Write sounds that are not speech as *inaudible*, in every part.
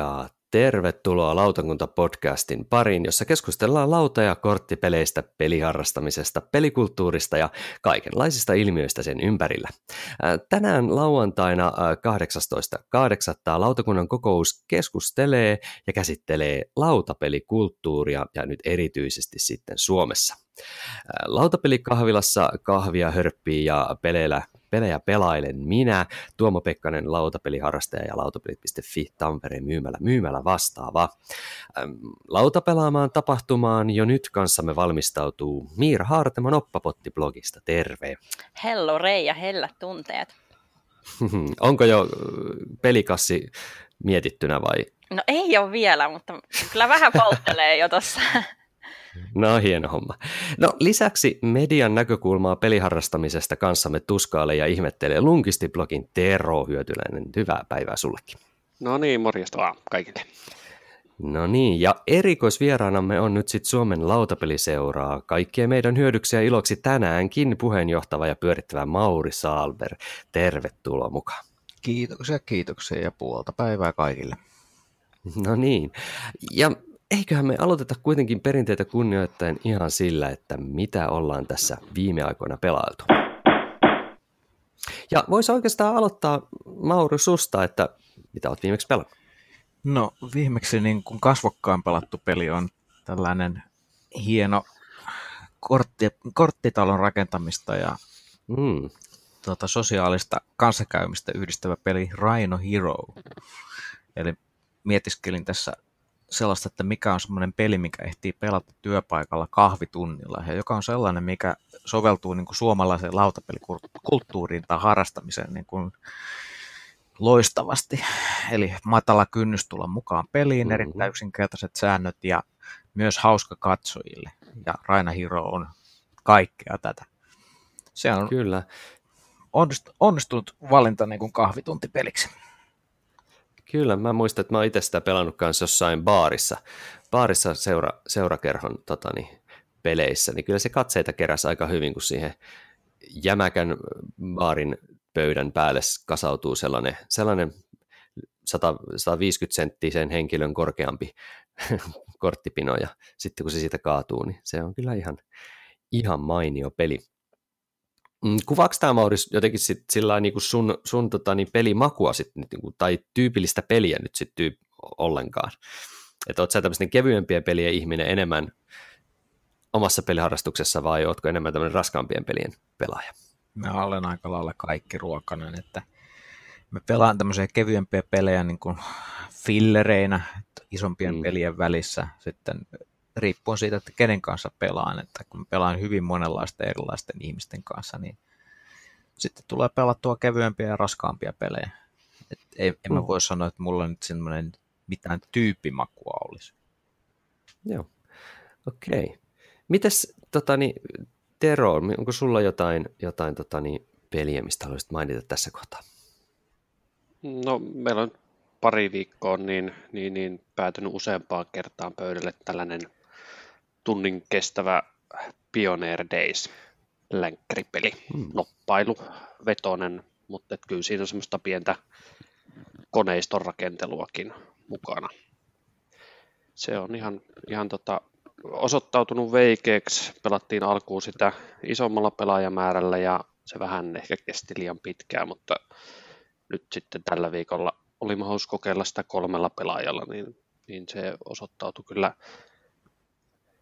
ja tervetuloa Lautakunta-podcastin pariin, jossa keskustellaan lauta- ja korttipeleistä, peliharrastamisesta, pelikulttuurista ja kaikenlaisista ilmiöistä sen ympärillä. Tänään lauantaina 18.8. lautakunnan kokous keskustelee ja käsittelee lautapelikulttuuria ja nyt erityisesti sitten Suomessa. Lautapelikahvilassa kahvia hörppii ja peleillä pelejä pelailen minä, Tuomo Pekkanen, lautapeliharrastaja ja lautapelit.fi Tampereen myymällä, myymällä vastaava. Lautapelaamaan tapahtumaan jo nyt kanssamme valmistautuu Miira Haarteman Oppapotti-blogista. Terve. Hello Reija, hellä tunteet. *laughs* Onko jo pelikassi mietittynä vai? No ei ole vielä, mutta kyllä vähän polttelee jo tuossa. *laughs* *laughs* No hieno homma. No lisäksi median näkökulmaa peliharrastamisesta kanssamme tuskaalle ja ihmettelee Lunkisti-blogin Tero Hyötyläinen. Hyvää päivää sullekin. No niin, morjesta vaan kaikille. No niin, ja erikoisvieraanamme on nyt sitten Suomen lautapeliseuraa. Kaikkien meidän hyödyksi ja iloksi tänäänkin puheenjohtava ja pyörittävä Mauri Saalber. Tervetuloa mukaan. Kiitoksia, kiitoksia ja puolta päivää kaikille. No niin, ja eiköhän me aloiteta kuitenkin perinteitä kunnioittaen ihan sillä, että mitä ollaan tässä viime aikoina pelailtu. Ja voisi oikeastaan aloittaa Mauri susta, että mitä olet viimeksi pelannut? No viimeksi niin kuin kasvokkaan pelattu peli on tällainen hieno kortti, korttitalon rakentamista ja mm. tuota, sosiaalista kanssakäymistä yhdistävä peli Rhino Hero. Eli mietiskelin tässä sellaista, että mikä on semmoinen peli, mikä ehtii pelata työpaikalla kahvitunnilla, ja joka on sellainen, mikä soveltuu niin kuin suomalaiseen lautapelikulttuuriin tai harrastamiseen niin kuin loistavasti. Eli matala kynnys tulla mukaan peliin, mm-hmm. erittäin yksinkertaiset säännöt ja myös hauska katsojille. Ja Raina Hiro on kaikkea tätä. Se on Kyllä. onnistunut valinta niin kuin kahvituntipeliksi. Kyllä, mä muistan, että mä oon itse sitä pelannut kanssa jossain baarissa, baarissa seura, seurakerhon totani, peleissä, niin kyllä se katseita keräsi aika hyvin, kun siihen jämäkän baarin pöydän päälle kasautuu sellainen, sellainen 100, 150 senttisen henkilön korkeampi *laughs* korttipino, ja sitten kun se siitä kaatuu, niin se on kyllä ihan, ihan mainio peli. Mm, kuvaako tämä Mauris jotenkin sit sillä niin kuin sun, sun tota, niin pelimakua sit, niin kuin, tai tyypillistä peliä nyt sitten tyyp, ollenkaan? Että oot sä tämmöisten kevyempien pelien ihminen enemmän omassa peliharrastuksessa vai ootko enemmän tämmöinen raskaampien pelien pelaaja? Mä olen aika lailla kaikki ruokainen, että me pelaan tämmöisiä kevyempiä pelejä niin kuin fillereinä isompien mm. pelien välissä sitten riippuen siitä, että kenen kanssa pelaan. Että kun pelaan hyvin monenlaisten erilaisten ihmisten kanssa, niin sitten tulee pelattua kevyempiä ja raskaampia pelejä. Et ei, en mä mm. voi sanoa, että mulla nyt semmoinen mitään tyyppimakua olisi. Joo, okei. Okay. Mites totani, Tero, onko sulla jotain, jotain totani, peliä, mistä haluaisit mainita tässä kohtaa? No, meillä on pari viikkoa niin, niin, niin päätynyt useampaan kertaan pöydälle tällainen tunnin kestävä Pioneer Days länkkäripeli, hmm. noppailu, vetonen, mutta et kyllä siinä on semmoista pientä koneiston rakenteluakin mukana. Se on ihan, ihan tota, osoittautunut veikeeksi. Pelattiin alkuun sitä isommalla pelaajamäärällä ja se vähän ehkä kesti liian pitkään, mutta nyt sitten tällä viikolla oli mahdollisuus kokeilla sitä kolmella pelaajalla, niin, niin se osoittautui kyllä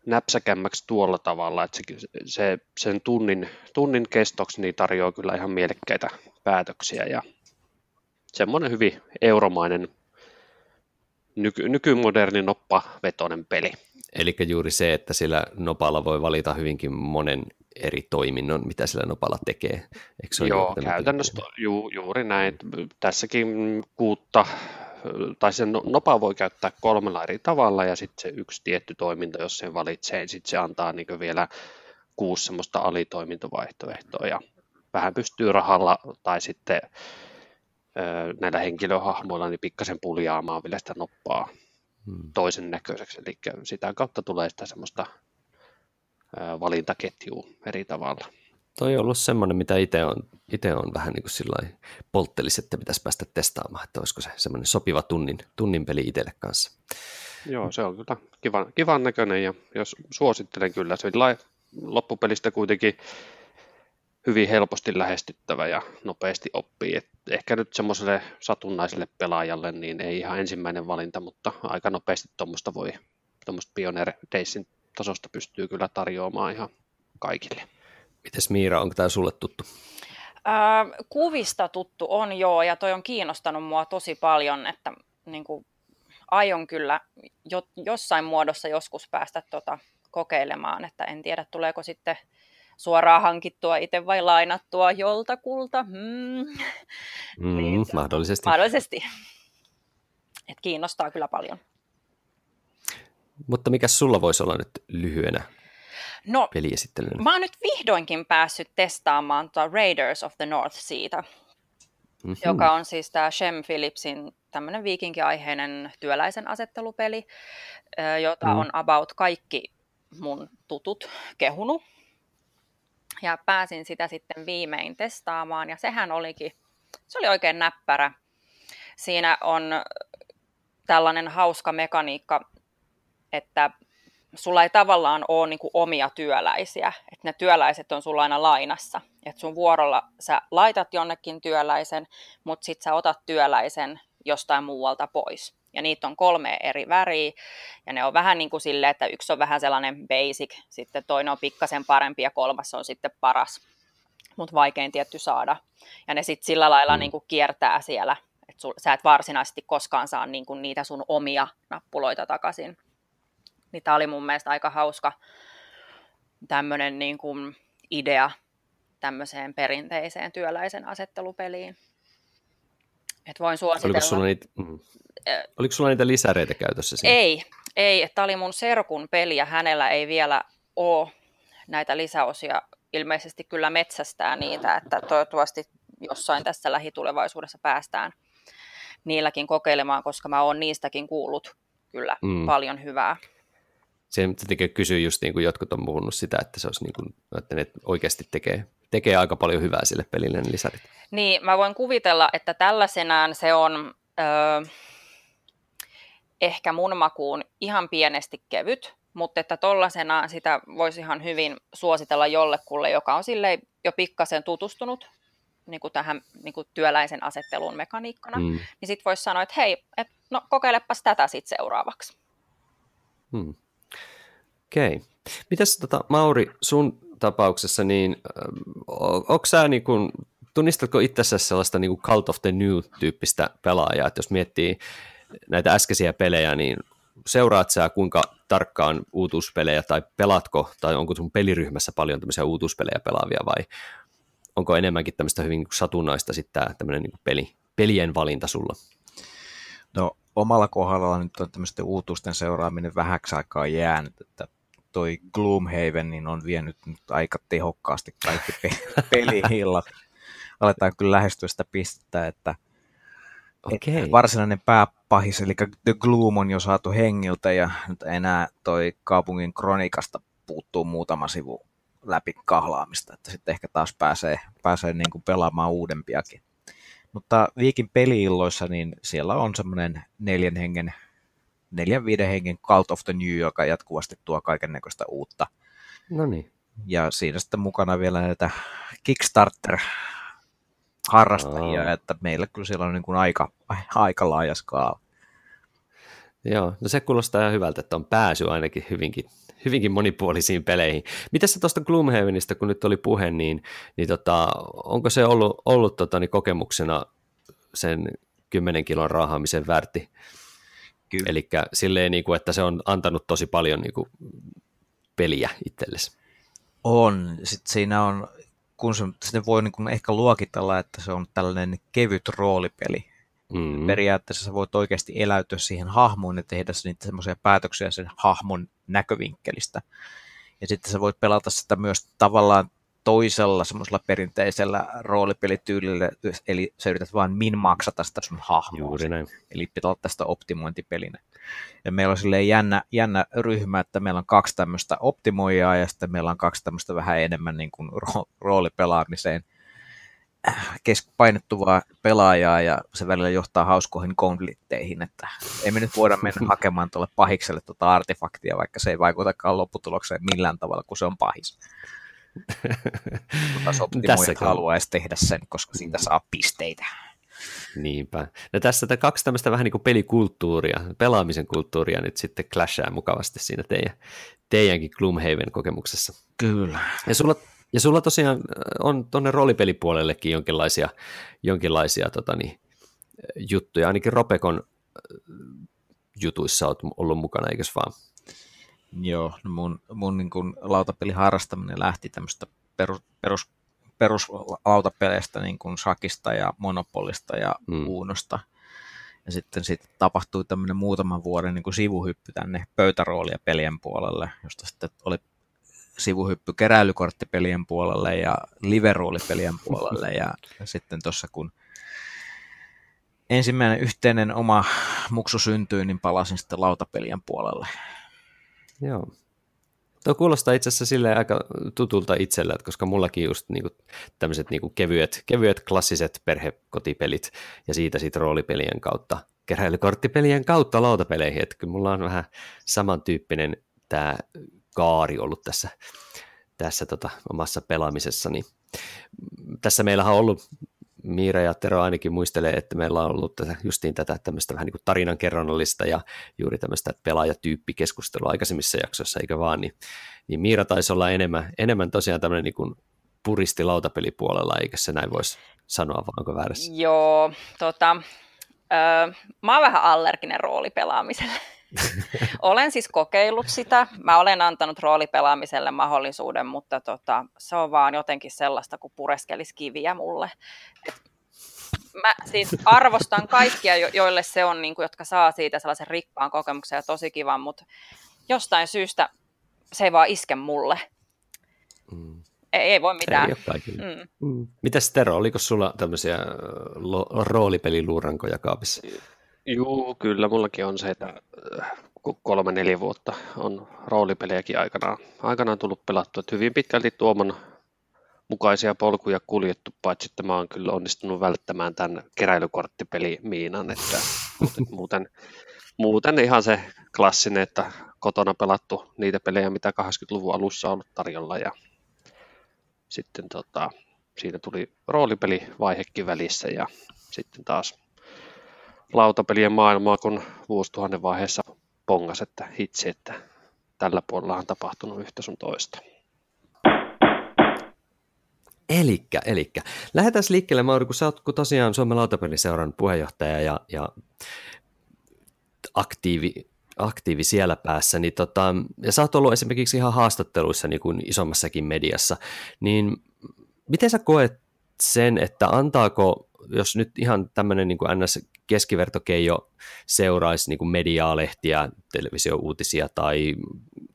näpsäkämmäksi tuolla tavalla, että se, se sen tunnin, tunnin kestoksi niin tarjoaa kyllä ihan mielekkäitä päätöksiä ja semmoinen hyvin euromainen nyky, nykymoderni noppavetoinen peli. Eli juuri se, että sillä nopalla voi valita hyvinkin monen eri toiminnon, mitä sillä nopalla tekee. Eikö se Joo, käytännössä ju, juuri näin. Tässäkin kuutta tai sen no, nopa voi käyttää kolmella eri tavalla ja sitten se yksi tietty toiminto, jos sen valitsee, niin sitten se antaa niin vielä kuusi semmoista alitoimintovaihtoehtoa ja vähän pystyy rahalla tai sitten näillä henkilöhahmoilla niin pikkasen puljaamaan vielä sitä noppaa hmm. toisen näköiseksi, eli sitä kautta tulee sitä semmoista valintaketjua eri tavalla. Toi on ollut semmoinen, mitä itse on, ite on vähän niin kuin polttelis, että pitäisi päästä testaamaan, että olisiko se semmoinen sopiva tunnin, tunnin peli itselle kanssa. Joo, se on kyllä kivan, kivan näköinen ja jos suosittelen kyllä, se loppupelistä kuitenkin hyvin helposti lähestyttävä ja nopeasti oppii. Et ehkä nyt semmoiselle satunnaiselle pelaajalle niin ei ihan ensimmäinen valinta, mutta aika nopeasti tuommoista voi, tuommoista Pioneer Daysin tasosta pystyy kyllä tarjoamaan ihan kaikille. Mites Miira, onko tämä sulle tuttu? Äh, kuvista tuttu on joo, ja toi on kiinnostanut mua tosi paljon, että niin kuin, aion kyllä jo, jossain muodossa joskus päästä tota, kokeilemaan, että en tiedä tuleeko sitten suoraan hankittua itse vai lainattua joltakulta. Mm. *laughs* Mm, niin, mahdollisesti. Mahdollisesti. Et kiinnostaa kyllä paljon. Mutta mikä sulla voisi olla nyt lyhyenä no, peliesittelynä? Mä oon nyt vihdoinkin päässyt testaamaan tuota Raiders of the North Seata, mm-hmm. joka on siis tämä Shem Phillipsin tämmöinen viikinkiaiheinen työläisen asettelupeli, jota mm. on about kaikki mun tutut kehunut ja pääsin sitä sitten viimein testaamaan ja sehän olikin, se oli oikein näppärä. Siinä on tällainen hauska mekaniikka, että sulla ei tavallaan ole niin kuin omia työläisiä, että ne työläiset on sulla aina lainassa, että sun vuorolla sä laitat jonnekin työläisen, mutta sitten sä otat työläisen jostain muualta pois ja niitä on kolme eri väriä, ja ne on vähän niin kuin silleen, että yksi on vähän sellainen basic, sitten toinen on pikkasen parempi, ja kolmas on sitten paras, mutta vaikein tietty saada. Ja ne sitten sillä lailla mm. niin kuin kiertää siellä, että sä et varsinaisesti koskaan saa niin kuin niitä sun omia nappuloita takaisin. Niin tämä oli mun mielestä aika hauska tämmöinen niin kuin idea tämmöiseen perinteiseen työläisen asettelupeliin. Et voin suositella. Oliko sulla niitä, mm. Oliko sulla niitä lisäreitä käytössä? Siinä? Ei, ei. Tämä oli mun serkun peli ja hänellä ei vielä ole näitä lisäosia. Ilmeisesti kyllä metsästää niitä, että toivottavasti jossain tässä lähitulevaisuudessa päästään niilläkin kokeilemaan, koska mä oon niistäkin kuullut kyllä mm. paljon hyvää. Se tietenkin kysyy just niin kuin jotkut on puhunut sitä, että, se olisi niin kuin, että ne oikeasti tekee, tekee aika paljon hyvää sille pelille ne lisärit. Niin, mä voin kuvitella, että tällaisenaan se on... Öö, ehkä mun makuun ihan pienesti kevyt, mutta että tollasena sitä voisi ihan hyvin suositella jollekulle, joka on sille jo pikkasen tutustunut niin kuin tähän niin kuin työläisen asetteluun mekaniikkana, mm. niin sitten voisi sanoa, että hei, et, no kokeilepas tätä sitten seuraavaksi. Hmm. Okei. Mitäs tota, Mauri, sun tapauksessa, niin onko sä niin kun, tunnistatko itsessä sellaista niin Cult of the New-tyyppistä pelaajaa, että jos miettii näitä äskeisiä pelejä, niin seuraat sä kuinka tarkkaan uutuuspelejä tai pelatko, tai onko sun peliryhmässä paljon tämmöisiä uutuuspelejä pelaavia vai onko enemmänkin tämmöistä hyvin satunnaista sitten tämmöinen niin peli, pelien valinta sulla? No omalla kohdalla nyt on tämmöisten uutuusten seuraaminen vähäksi aikaa jäänyt, että toi Gloomhaven niin on vienyt nyt aika tehokkaasti kaikki pe- *laughs* pelihillat. Aletaan kyllä lähestyä sitä pistettä, että – Okay. Varsinainen pääpahis, eli The Gloom on jo saatu hengiltä ja nyt enää toi kaupungin kronikasta puuttuu muutama sivu läpi kahlaamista, että sitten ehkä taas pääsee, pääsee niin kuin pelaamaan uudempiakin. Mutta Viikin peliilloissa, niin siellä on semmoinen neljän hengen, neljän viiden hengen Cult of the New, joka jatkuvasti tuo kaiken näköistä uutta. No niin. Ja siinä sitten mukana vielä näitä Kickstarter harrastajia, Aa. että meillä kyllä siellä on niin kuin aika, aika laaja skaala. Joo, no se kuulostaa ihan hyvältä, että on pääsy ainakin hyvinkin, hyvinkin monipuolisiin peleihin. Miten se tuosta Gloomhavenista, kun nyt oli puhe, niin, niin tota, onko se ollut, ollut tota, niin kokemuksena sen 10 kilon raahaamisen väärti? Eli silleen, niin kuin, että se on antanut tosi paljon niin kuin, peliä itsellesi. On. Sitten siinä on kun se, sitten voi niin kuin ehkä luokitella, että se on tällainen kevyt roolipeli. Mm. Periaatteessa sä voit oikeasti eläytyä siihen hahmoon ja tehdä niitä semmoisia päätöksiä sen hahmon näkövinkkelistä. Ja sitten sä voit pelata sitä myös tavallaan toisella semmoisella perinteisellä roolipelityylillä, eli sä yrität vaan min maksata sitä sun hahmoa. Juuri näin. Eli pitää olla tästä optimointipelinä. Ja meillä on silleen jännä, jännä ryhmä, että meillä on kaksi tämmöistä optimoijaa ja sitten meillä on kaksi tämmöistä vähän enemmän niin kuin roolipelaamiseen painottuvaa pelaajaa ja se välillä johtaa hauskoihin konflikteihin, että ei me nyt voida mennä *laughs* hakemaan tuolle pahikselle tuota artefaktia, vaikka se ei vaikutakaan lopputulokseen millään tavalla, kun se on pahis. Tässä haluaisi tehdä sen, koska siitä saa pisteitä. Niinpä. No tässä tämä kaksi tämmöistä vähän niin kuin pelikulttuuria, pelaamisen kulttuuria nyt sitten clashaa mukavasti siinä teidän, teidänkin Gloomhaven kokemuksessa. Kyllä. Ja sulla, ja sulla tosiaan on tuonne roolipelipuolellekin jonkinlaisia, jonkinlaisia tota niin, juttuja, ainakin Ropekon jutuissa olet ollut mukana, eikös vaan? Joo, no mun, mun niin kuin lautapeliharrastaminen lähti tämmöistä perus, perus, peruslautapeleistä niin kuin Sakista ja Monopolista ja mm. Uunosta. Ja sitten sit tapahtui tämmöinen muutaman vuoden niin kuin sivuhyppy tänne pöytäroolia pelien puolelle, josta sitten oli sivuhyppy keräilykorttipelien puolelle ja liveroolipelien puolelle. Ja sitten tuossa kun ensimmäinen yhteinen oma muksu syntyi, niin palasin sitten lautapelien puolelle. Joo. Tuo kuulostaa itse asiassa silleen aika tutulta itsellä, koska mullakin just niinku tämmöiset niinku kevyet, kevyet klassiset perhekotipelit ja siitä sitten roolipelien kautta, keräilykorttipelien kautta lautapeleihin, että kyllä mulla on vähän samantyyppinen tämä kaari ollut tässä, tässä tota, omassa pelaamisessani. Tässä meillähän on ollut Miira ja Tero ainakin muistelee, että meillä on ollut tätä, justiin tätä tämmöistä vähän niin tarinankerronnallista ja juuri tämmöistä pelaajatyyppikeskustelua aikaisemmissa jaksoissa, eikö vaan, niin, niin Miira taisi olla enemmän, enemmän tosiaan tämmöinen niin kuin puristi lautapelipuolella, eikö se näin voisi sanoa, vai onko väärässä? Joo, tota, öö, mä oon vähän allerginen roolipelaamiselle. *laughs* olen siis kokeillut sitä. Mä olen antanut roolipelaamiselle mahdollisuuden, mutta tota, se on vaan jotenkin sellaista, kun pureskelisi kiviä mulle. Et mä siis arvostan kaikkia, joille se on, niin kuin, jotka saa siitä sellaisen rikkaan kokemuksen ja tosi kivan, mutta jostain syystä se ei vaan iske mulle. Mm. Ei, ei voi mitään. Ei mm. Mm. Mitäs Tero, oliko sulla tämmöisiä roolipeliluurankoja kaapissa? Joo, kyllä mullakin on se, että äh, kolme neljä vuotta on roolipelejäkin aikanaan, aikanaan tullut pelattua. Että hyvin pitkälti Tuoman mukaisia polkuja kuljettu, paitsi että mä oon kyllä onnistunut välttämään tämän keräilykorttipeli Miinan, että muuten, *laughs* muuten, muuten ihan se klassinen, että kotona pelattu niitä pelejä, mitä 80-luvun alussa on ollut tarjolla ja sitten tota, siinä tuli roolipelivaihekin välissä ja sitten taas lautapelien maailmaa, kun vuosituhannen vaiheessa pongas, että hitsi, että tällä puolella on tapahtunut yhtä sun toista. Elikkä, elikkä. Lähdetään liikkeelle, Mauri, kun sä oot kun tosiaan Suomen lautapeliseuran puheenjohtaja ja, ja aktiivi, aktiivi siellä päässä, niin tota, ja sä oot ollut esimerkiksi ihan haastatteluissa niin kuin isommassakin mediassa, niin miten sä koet sen, että antaako, jos nyt ihan tämmöinen niin kuin NS keskivertokeijo seuraisi niin kuin mediaa, lehtiä, televisiouutisia tai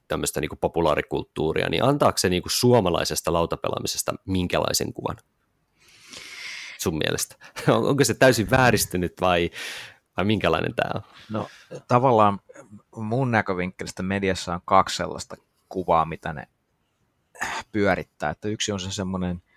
tämmöistä niin kuin populaarikulttuuria, niin antaako se niin kuin suomalaisesta lautapelaamisesta minkälaisen kuvan sun mielestä? *laughs* Onko se täysin vääristynyt vai, vai minkälainen tämä on? No tavallaan mun näkövinkkelistä mediassa on kaksi sellaista kuvaa, mitä ne pyörittää. Että yksi on se semmoinen –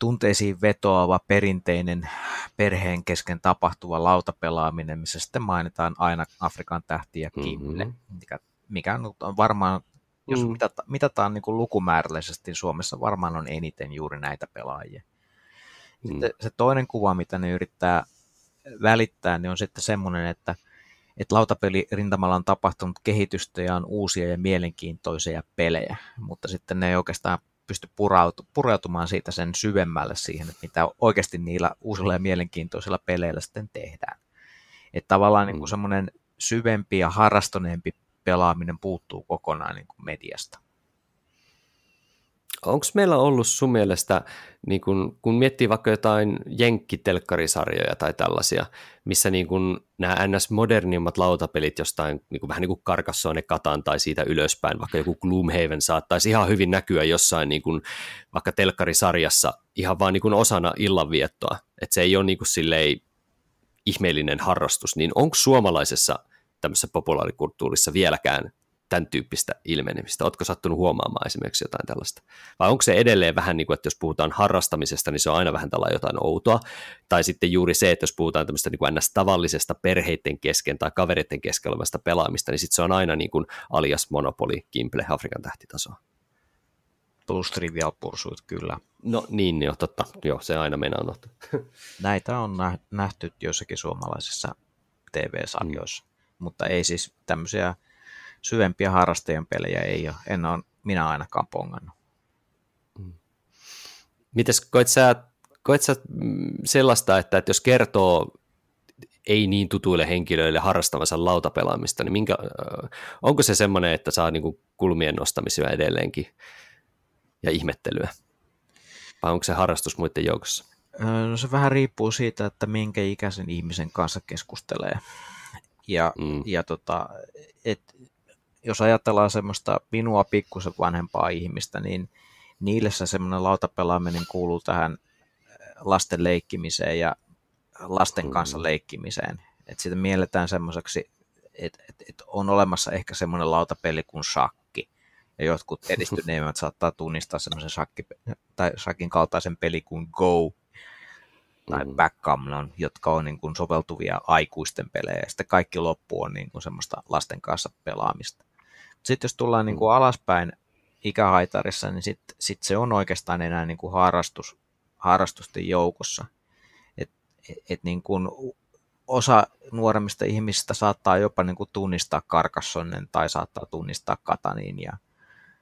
tunteisiin vetoava perinteinen perheen kesken tapahtuva lautapelaaminen, missä sitten mainitaan aina Afrikan tähti ja Kimle, mm-hmm. mikä, mikä on varmaan, jos mm. mitata, mitataan niin kuin lukumäärällisesti, Suomessa varmaan on eniten juuri näitä pelaajia. Mm. Sitten se toinen kuva, mitä ne yrittää välittää, niin on sitten semmoinen, että, että lautapeli rintamalla on tapahtunut kehitystä ja on uusia ja mielenkiintoisia pelejä, mutta sitten ne ei oikeastaan pysty purautu, pureutumaan siitä sen syvemmälle siihen, että mitä oikeasti niillä uusilla ja mielenkiintoisilla peleillä sitten tehdään. Että tavallaan niin kuin mm. semmoinen syvempi ja harrastuneempi pelaaminen puuttuu kokonaan niin kuin mediasta. Onko meillä ollut sun mielestä, niin kun, kun miettii vaikka jotain jenkkitelkkarisarjoja tai tällaisia, missä niin kun nämä ns-modernimmat lautapelit jostain niin vähän niin kuin Carcassonne Katan tai siitä ylöspäin, vaikka joku Gloomhaven saattaisi ihan hyvin näkyä jossain niin kun, vaikka telkkarisarjassa ihan vaan niin kun osana illanviettoa, että se ei ole niin kuin silleen ihmeellinen harrastus, niin onko suomalaisessa tämmöisessä populaarikulttuurissa vieläkään tämän tyyppistä ilmenemistä? Oletko sattunut huomaamaan esimerkiksi jotain tällaista? Vai onko se edelleen vähän niin kuin, että jos puhutaan harrastamisesta, niin se on aina vähän tällainen jotain outoa? Tai sitten juuri se, että jos puhutaan tämmöistä niin kuin ns. tavallisesta perheiden kesken tai kavereiden kesken olevasta pelaamista, niin sitten se on aina niin kuin alias Monopoly, Kimple, Afrikan tähtitasoa. Plus Trivial Pursuit, kyllä. No niin, jo, totta. Joo, se aina meinaa unohtaa. *laughs* Näitä on nähty joissakin suomalaisissa TV-sarjoissa, mm. mutta ei siis tämmöisiä syvempiä harrastajan pelejä ei ole. En ole minä ainakaan pongannut. Mm. Mites koet sä, koet sä sellaista, että, että jos kertoo ei niin tutuille henkilöille harrastavansa lautapelaamista, niin minkä, onko se semmoinen, että saa niin kulmien nostamisia edelleenkin ja ihmettelyä? Vai onko se harrastus muiden joukossa? No se vähän riippuu siitä, että minkä ikäisen ihmisen kanssa keskustelee. Ja, mm. ja tota, et jos ajatellaan semmoista minua pikkusen vanhempaa ihmistä, niin niille se semmoinen lautapelaaminen kuuluu tähän äh, lasten leikkimiseen ja lasten kanssa mm. leikkimiseen. Että sitä mielletään semmoiseksi, että et, et on olemassa ehkä semmoinen lautapeli kuin shakki. Ja jotkut *laughs* edistyneemmät saattaa tunnistaa semmoisen shakki, tai shakin kaltaisen peli kuin Go tai mm. Backgammon, jotka on niin kuin soveltuvia aikuisten pelejä. Ja sitten kaikki loppu on niin kuin semmoista lasten kanssa pelaamista. Sitten jos tullaan niin kuin mm. alaspäin ikähaitarissa, niin sitten sit se on oikeastaan enää niin kuin harrastus, harrastusten joukossa. Et, et niin kuin osa nuoremmista ihmisistä saattaa jopa niin kuin tunnistaa Karkassonnen tai saattaa tunnistaa Katanin ja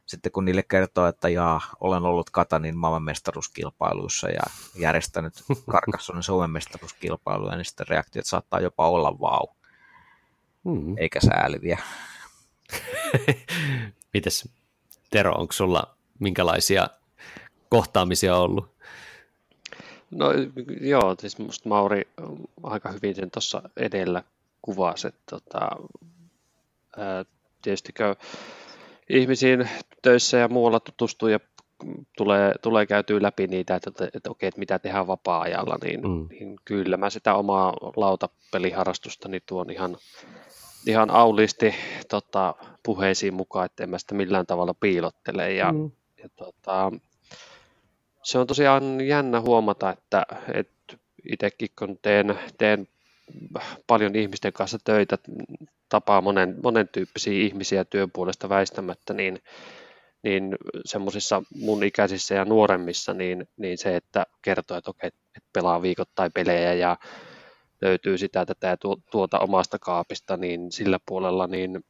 sitten kun niille kertoo, että jaa, olen ollut Katanin maailmanmestaruuskilpailuissa ja järjestänyt *laughs* Karkassonnen Suomen mestaruuskilpailuja, niin sitten reaktiot saattaa jopa olla vau, mm. eikä sääliviä. *laughs* Mites Tero, onko sulla minkälaisia kohtaamisia ollut? No joo, siis musta Mauri aika hyvin sen tuossa edellä kuvasi, että tota, ää, tietysti käy ihmisiin töissä ja muualla tutustuu ja tulee, tulee käytyä läpi niitä, että, että, että okei, että mitä tehdään vapaa-ajalla, niin, mm. niin kyllä mä sitä omaa lautapeliharrastusta niin tuon ihan ihan aulisti tota, puheisiin mukaan, että en mä sitä millään tavalla piilottele. Ja, mm. ja tota, se on tosiaan jännä huomata, että, että itsekin kun teen, teen paljon ihmisten kanssa töitä, tapaa monen, monen tyyppisiä ihmisiä työn puolesta väistämättä, niin, niin semmoisissa mun ikäisissä ja nuoremmissa, niin, niin se, että kertoo, että okei, että pelaa viikoittain pelejä ja löytyy sitä tätä ja tuota omasta kaapista, niin sillä puolella niin,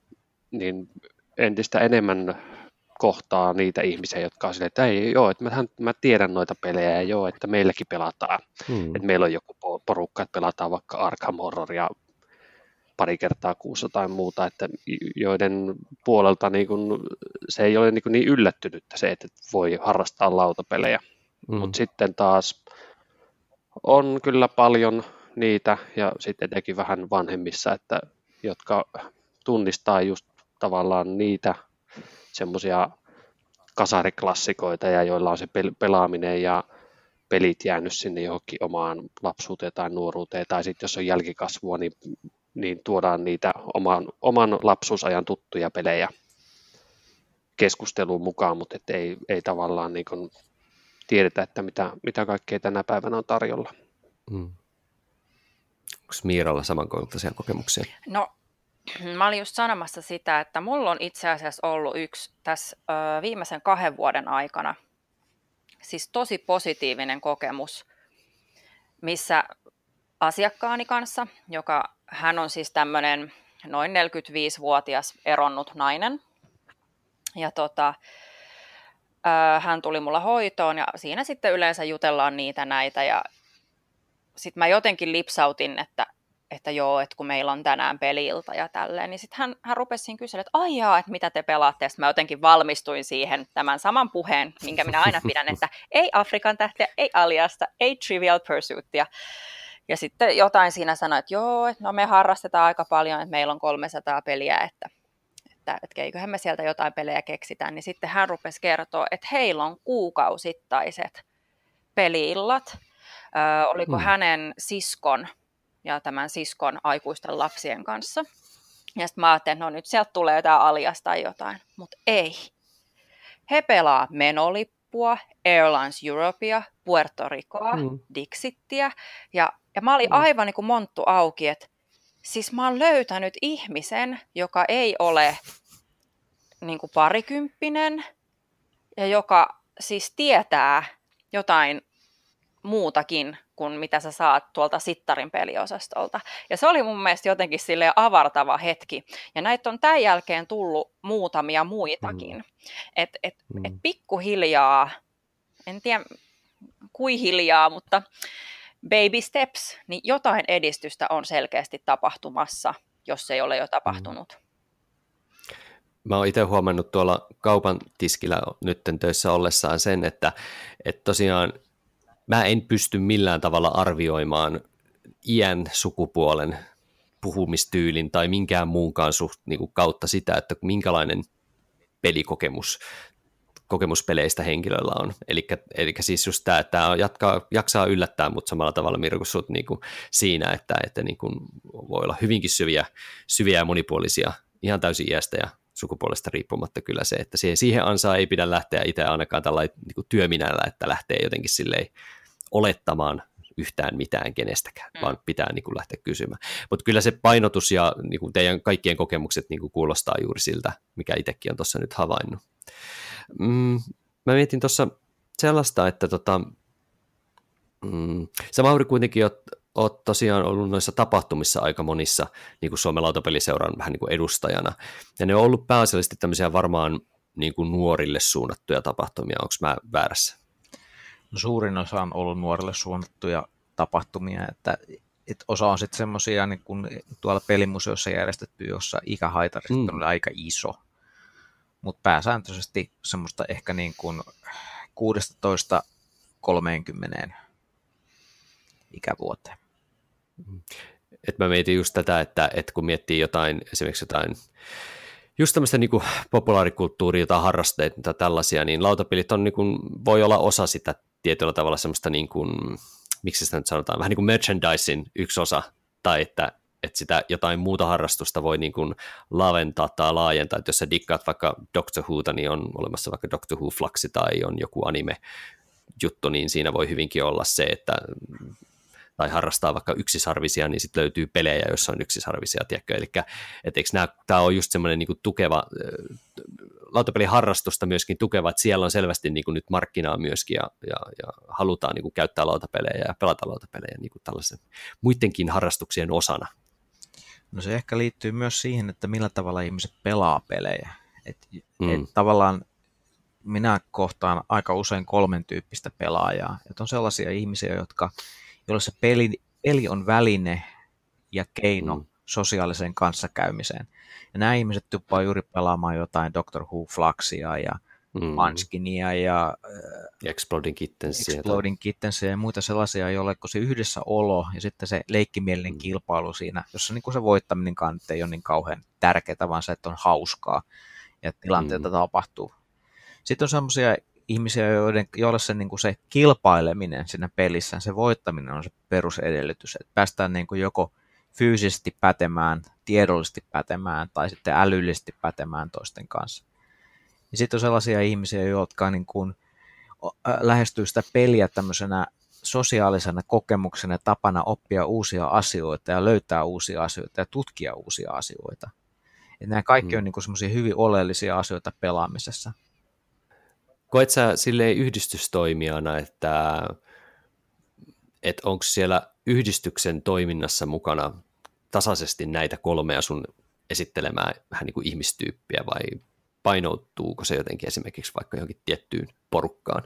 niin entistä enemmän kohtaa niitä ihmisiä, jotka on silleen, että ei, joo, että mä, mä tiedän noita pelejä ja joo, että meilläkin pelataan. Hmm. Että meillä on joku porukka, että pelataan vaikka Arkham Horroria pari kertaa kuussa tai muuta, että joiden puolelta niin kun, se ei ole niin, niin yllättynyt se, että voi harrastaa lautapelejä. Hmm. Mutta sitten taas on kyllä paljon niitä ja sitten etenkin vähän vanhemmissa, että, jotka tunnistaa just tavallaan niitä semmoisia kasariklassikoita ja joilla on se pelaaminen ja pelit jäänyt sinne johonkin omaan lapsuuteen tai nuoruuteen, tai sitten jos on jälkikasvua, niin, niin tuodaan niitä oman, oman lapsuusajan tuttuja pelejä keskusteluun mukaan, mutta et ei, ei tavallaan niin tiedetä, että mitä, mitä kaikkea tänä päivänä on tarjolla. Mm. Onko Miiralla samankaltaisia kokemuksia? No, mä olin just sanomassa sitä, että mulla on itse asiassa ollut yksi tässä ö, viimeisen kahden vuoden aikana, siis tosi positiivinen kokemus, missä asiakkaani kanssa, joka hän on siis tämmöinen noin 45-vuotias eronnut nainen. Ja tota, hän tuli mulla hoitoon ja siinä sitten yleensä jutellaan niitä näitä ja sitten mä jotenkin lipsautin, että että joo, että kun meillä on tänään pelilta ja tälleen, niin sitten hän, hän rupesi siinä kyselemään, että ai jaa, että mitä te pelaatte, ja mä jotenkin valmistuin siihen tämän saman puheen, minkä minä aina pidän, että ei Afrikan tähtiä, ei Aliasta, ei Trivial Pursuitia, ja sitten jotain siinä sanoi, että joo, että no me harrastetaan aika paljon, että meillä on 300 peliä, että, että, että eiköhän me sieltä jotain pelejä keksitään, niin sitten hän rupesi kertoa, että heillä on kuukausittaiset peliillat, Ö, oliko hmm. hänen siskon ja tämän siskon aikuisten lapsien kanssa. Ja sitten mä ajattelin, että no nyt sieltä tulee jotain aliasta tai jotain, mutta ei. He pelaa menolippua, Airlines Europea, Puerto Ricoa, mm. Dixittiä. Ja, ja mä olin mm. aivan niin kuin monttu auki, että siis mä oon löytänyt ihmisen, joka ei ole niin kuin parikymppinen ja joka siis tietää jotain muutakin kuin mitä sä saat tuolta Sittarin peliosastolta. Ja se oli mun mielestä jotenkin sille avartava hetki. Ja näitä on tämän jälkeen tullut muutamia muitakin. Mm. Että et, mm. et pikkuhiljaa, en tiedä kui hiljaa, mutta baby steps, niin jotain edistystä on selkeästi tapahtumassa, jos ei ole jo tapahtunut. Mm. Mä oon itse huomannut tuolla kaupan tiskillä nytten töissä ollessaan sen, että, että tosiaan mä en pysty millään tavalla arvioimaan iän, sukupuolen, puhumistyylin tai minkään muunkaan suht, niin kuin kautta sitä, että minkälainen pelikokemus kokemuspeleistä henkilöllä on. Eli siis just tämä, että tämä jatkaa, jaksaa yllättää, mutta samalla tavalla Mirko sut niin kuin siinä, että, että niin kuin voi olla hyvinkin syviä, syviä ja monipuolisia ihan täysin iästä ja sukupuolesta riippumatta kyllä se, että siihen ansaa ei pidä lähteä itse ainakaan tällä niin työminällä, että lähtee jotenkin silleen olettamaan yhtään mitään kenestäkään, mm. vaan pitää niin kuin lähteä kysymään. Mutta kyllä se painotus ja niin kuin teidän kaikkien kokemukset niin kuin kuulostaa juuri siltä, mikä itsekin on tuossa nyt havainnut. Mm, mä mietin tuossa sellaista, että tota, mm, sä Mauri kuitenkin oot, oot tosiaan ollut noissa tapahtumissa aika monissa niin kuin Suomen lautapeliseuran vähän niin kuin edustajana, ja ne on ollut pääasiallisesti tämmöisiä varmaan niin kuin nuorille suunnattuja tapahtumia, onko mä väärässä? Suurin osa on ollut nuorille suunnattuja tapahtumia, että, että osa on sitten semmoisia niin kun tuolla pelimuseossa järjestetty, jossa ikähaitari mm. on aika iso, mutta pääsääntöisesti semmoista ehkä niin kuin 16-30 ikävuoteen. Et mä mietin just tätä, että, että kun miettii jotain, esimerkiksi jotain just tämmöistä niin populaarikulttuuria, jotain harrasteita tällaisia, niin lautapelit on, niin kuin, voi olla osa sitä tietyllä tavalla semmoista, niin kuin, miksi sitä nyt sanotaan, vähän niin kuin merchandisin yksi osa, tai että, että sitä jotain muuta harrastusta voi niin kuin laventaa tai laajentaa, että jos sä dikkaat vaikka Doctor Whota, niin on olemassa vaikka Doctor Who Fluxi tai on joku anime juttu, niin siinä voi hyvinkin olla se, että tai harrastaa vaikka yksisarvisia, niin sitten löytyy pelejä, joissa on yksisarvisia, tiedätkö? Eli tämä on just semmoinen niin tukeva, lautapeliharrastusta myöskin tukeva, että siellä on selvästi niin kuin nyt markkinaa myöskin ja, ja, ja halutaan niin kuin käyttää lautapelejä ja pelata lautapelejä niin kuin tällaisen muidenkin harrastuksien osana. No se ehkä liittyy myös siihen, että millä tavalla ihmiset pelaa pelejä. Et, mm. et tavallaan minä kohtaan aika usein kolmen tyyppistä pelaajaa. Et on sellaisia ihmisiä, jotka jolle se peli, peli on väline ja keino mm. sosiaaliseen kanssakäymiseen. Ja nämä ihmiset tuppaa juuri pelaamaan jotain Doctor Who Fluxia ja mm. Manskinia ja äh, Exploding Kittensia, Exploding Kittensia ja muita sellaisia, joille kun se yhdessä olo ja sitten se leikkimielinen mm. kilpailu siinä, jossa niin kuin se voittaminen kanssa ei ole niin kauhean tärkeää, vaan se, että on hauskaa ja tilanteita mm. tapahtuu. Sitten on sellaisia ihmisiä, joiden, joille se, niin kuin se kilpaileminen siinä pelissä, se voittaminen on se perusedellytys, että päästään niin kuin joko fyysisesti pätemään, tiedollisesti pätemään tai sitten älyllisesti pätemään toisten kanssa. Ja sitten on sellaisia ihmisiä, jotka niin kuin lähestyy sitä peliä tämmöisenä sosiaalisena kokemuksena ja tapana oppia uusia asioita ja löytää uusia asioita ja tutkia uusia asioita. Ja nämä kaikki on mm. niin semmoisia hyvin oleellisia asioita pelaamisessa. Koet sä silleen yhdistystoimijana, että, että onko siellä yhdistyksen toiminnassa mukana tasaisesti näitä kolmea sun esittelemään vähän niin kuin ihmistyyppiä vai painoutuuko se jotenkin esimerkiksi vaikka johonkin tiettyyn porukkaan?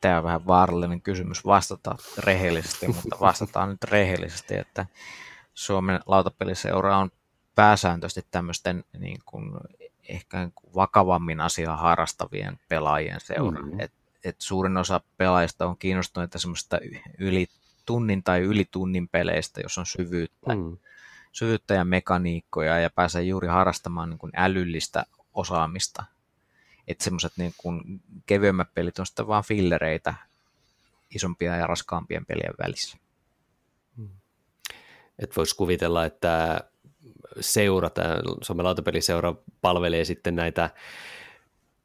tämä on vähän vaarallinen kysymys vastata rehellisesti, *laughs* mutta vastataan nyt rehellisesti, että Suomen lautapeliseura on pääsääntöisesti tämmöisten niin kuin, ehkä vakavammin asiaa harrastavien pelaajien seura. Mm-hmm. Et, et suurin osa pelaajista on kiinnostuneita semmoista yli tunnin tai yli tunnin peleistä, jos on syvyyttä, mm. syvyyttä ja mekaniikkoja ja pääsee juuri harrastamaan niin kuin älyllistä osaamista. Että semmoiset niin kuin kevyemmät pelit on sitten vaan fillereitä isompia ja raskaampien pelien välissä. Mm. Et voisi kuvitella, että seura, tämä Suomen lautapeliseura palvelee sitten näitä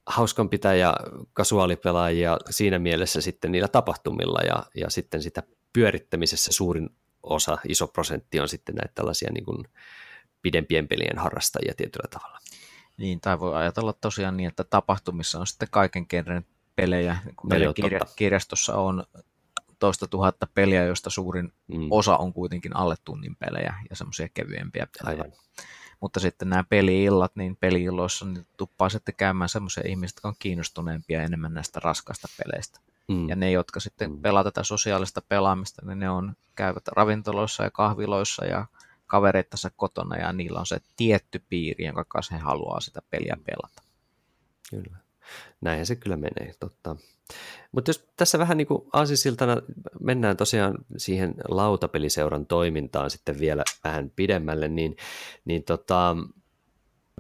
hauskanpita ja kasuaalipelaajia siinä mielessä sitten niillä tapahtumilla ja, ja sitten sitä pyörittämisessä suurin osa, iso prosentti on sitten näitä tällaisia niin kuin pidempien pelien harrastajia tietyllä tavalla. Niin, tai voi ajatella tosiaan niin, että tapahtumissa on sitten kaiken kerran pelejä. Kun no joo, kirja- kirjastossa on toista tuhatta peliä, joista suurin mm. osa on kuitenkin alle tunnin pelejä ja semmoisia kevyempiä pelejä. Aivan. Mutta sitten nämä peliillat, niin peliilloissa niin tuppaa sitten käymään semmoisia ihmisiä, jotka on kiinnostuneempia enemmän näistä raskaista peleistä. Mm. Ja ne, jotka sitten mm. pelaa tätä sosiaalista pelaamista, niin ne on, käyvät ravintoloissa ja kahviloissa ja kavereittansa kotona ja niillä on se tietty piiri, jonka kanssa he haluaa sitä peliä pelata. Kyllä. Näinhän se kyllä menee, totta. Mutta jos tässä vähän niin kuin aasisiltana mennään tosiaan siihen lautapeliseuran toimintaan sitten vielä vähän pidemmälle, niin, niin tota,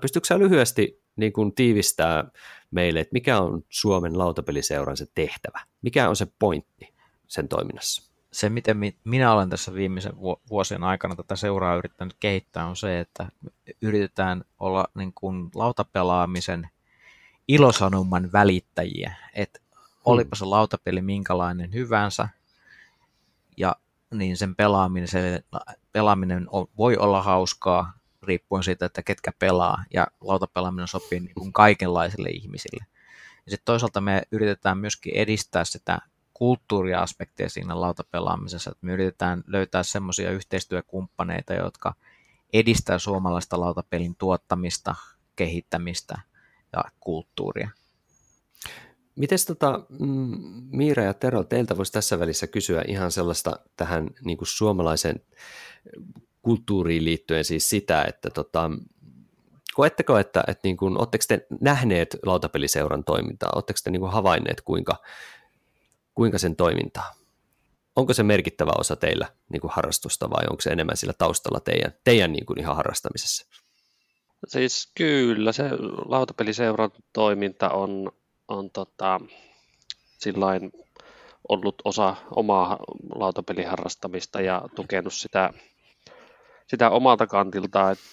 pystytkö sä lyhyesti niin kuin tiivistää meille, että mikä on Suomen lautapeliseuran se tehtävä? Mikä on se pointti sen toiminnassa? Se, miten minä olen tässä viimeisen vuosien aikana tätä seuraa yrittänyt kehittää, on se, että yritetään olla niin kuin lautapelaamisen ilosanoman välittäjiä. Että olipa se lautapeli minkälainen hyvänsä, ja niin sen pelaaminen, se pelaaminen voi olla hauskaa, riippuen siitä, että ketkä pelaa, ja lautapelaaminen sopii niin kuin kaikenlaisille ihmisille. Ja sitten toisaalta me yritetään myöskin edistää sitä kulttuuriaspektia siinä lautapelaamisessa, että me yritetään löytää semmoisia yhteistyökumppaneita, jotka edistää suomalaista lautapelin tuottamista, kehittämistä ja kulttuuria. Miten tota, mm, Miira ja Tero, teiltä voisi tässä välissä kysyä ihan sellaista tähän niin kuin suomalaisen kulttuuriin liittyen siis sitä, että tota, koetteko, että, että niin kuin, oletteko te nähneet lautapeliseuran toimintaa, oletteko te niin kuin havainneet, kuinka, kuinka sen toimintaa? Onko se merkittävä osa teillä niin kuin harrastusta vai onko se enemmän sillä taustalla teidän, teidän niin kuin ihan harrastamisessa? Siis kyllä, se lautapeliseuran toiminta on, on tota, sillain ollut osa omaa lautapeliharrastamista ja tukenut sitä sitä omalta kantilta, että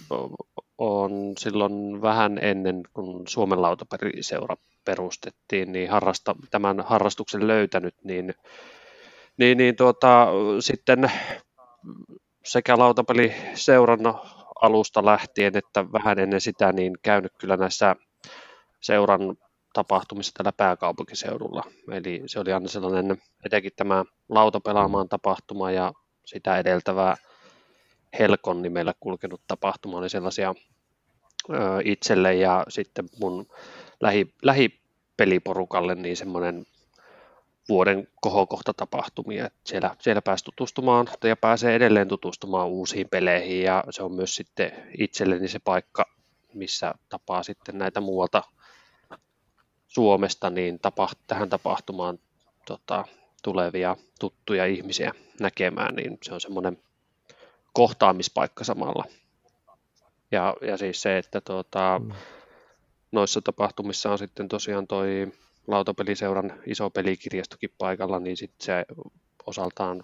on silloin vähän ennen kun Suomen lautapeliseura perustettiin, niin harrasta, tämän harrastuksen löytänyt, niin, niin, niin tuota, sitten sekä lautapeliseuran alusta lähtien, että vähän ennen sitä, niin käynyt kyllä näissä seuran tapahtumissa tällä pääkaupunkiseudulla. Eli se oli aina sellainen, etenkin tämä lautapelaamaan tapahtuma ja sitä edeltävää Helkon nimellä kulkenut tapahtuma oli sellaisia ö, itselle ja sitten mun lähi, lähipeliporukalle niin semmoinen vuoden kohokohta tapahtumia. Siellä, siellä pääsi tutustumaan ja pääsee edelleen tutustumaan uusiin peleihin ja se on myös sitten itselleni se paikka, missä tapaa sitten näitä muualta Suomesta niin tapa, tähän tapahtumaan tota, tulevia tuttuja ihmisiä näkemään, niin se on semmoinen kohtaamispaikka samalla. Ja, ja siis se, että tuota, noissa tapahtumissa on sitten tosiaan toi lautapeliseuran iso pelikirjastokin paikalla, niin sitten se osaltaan,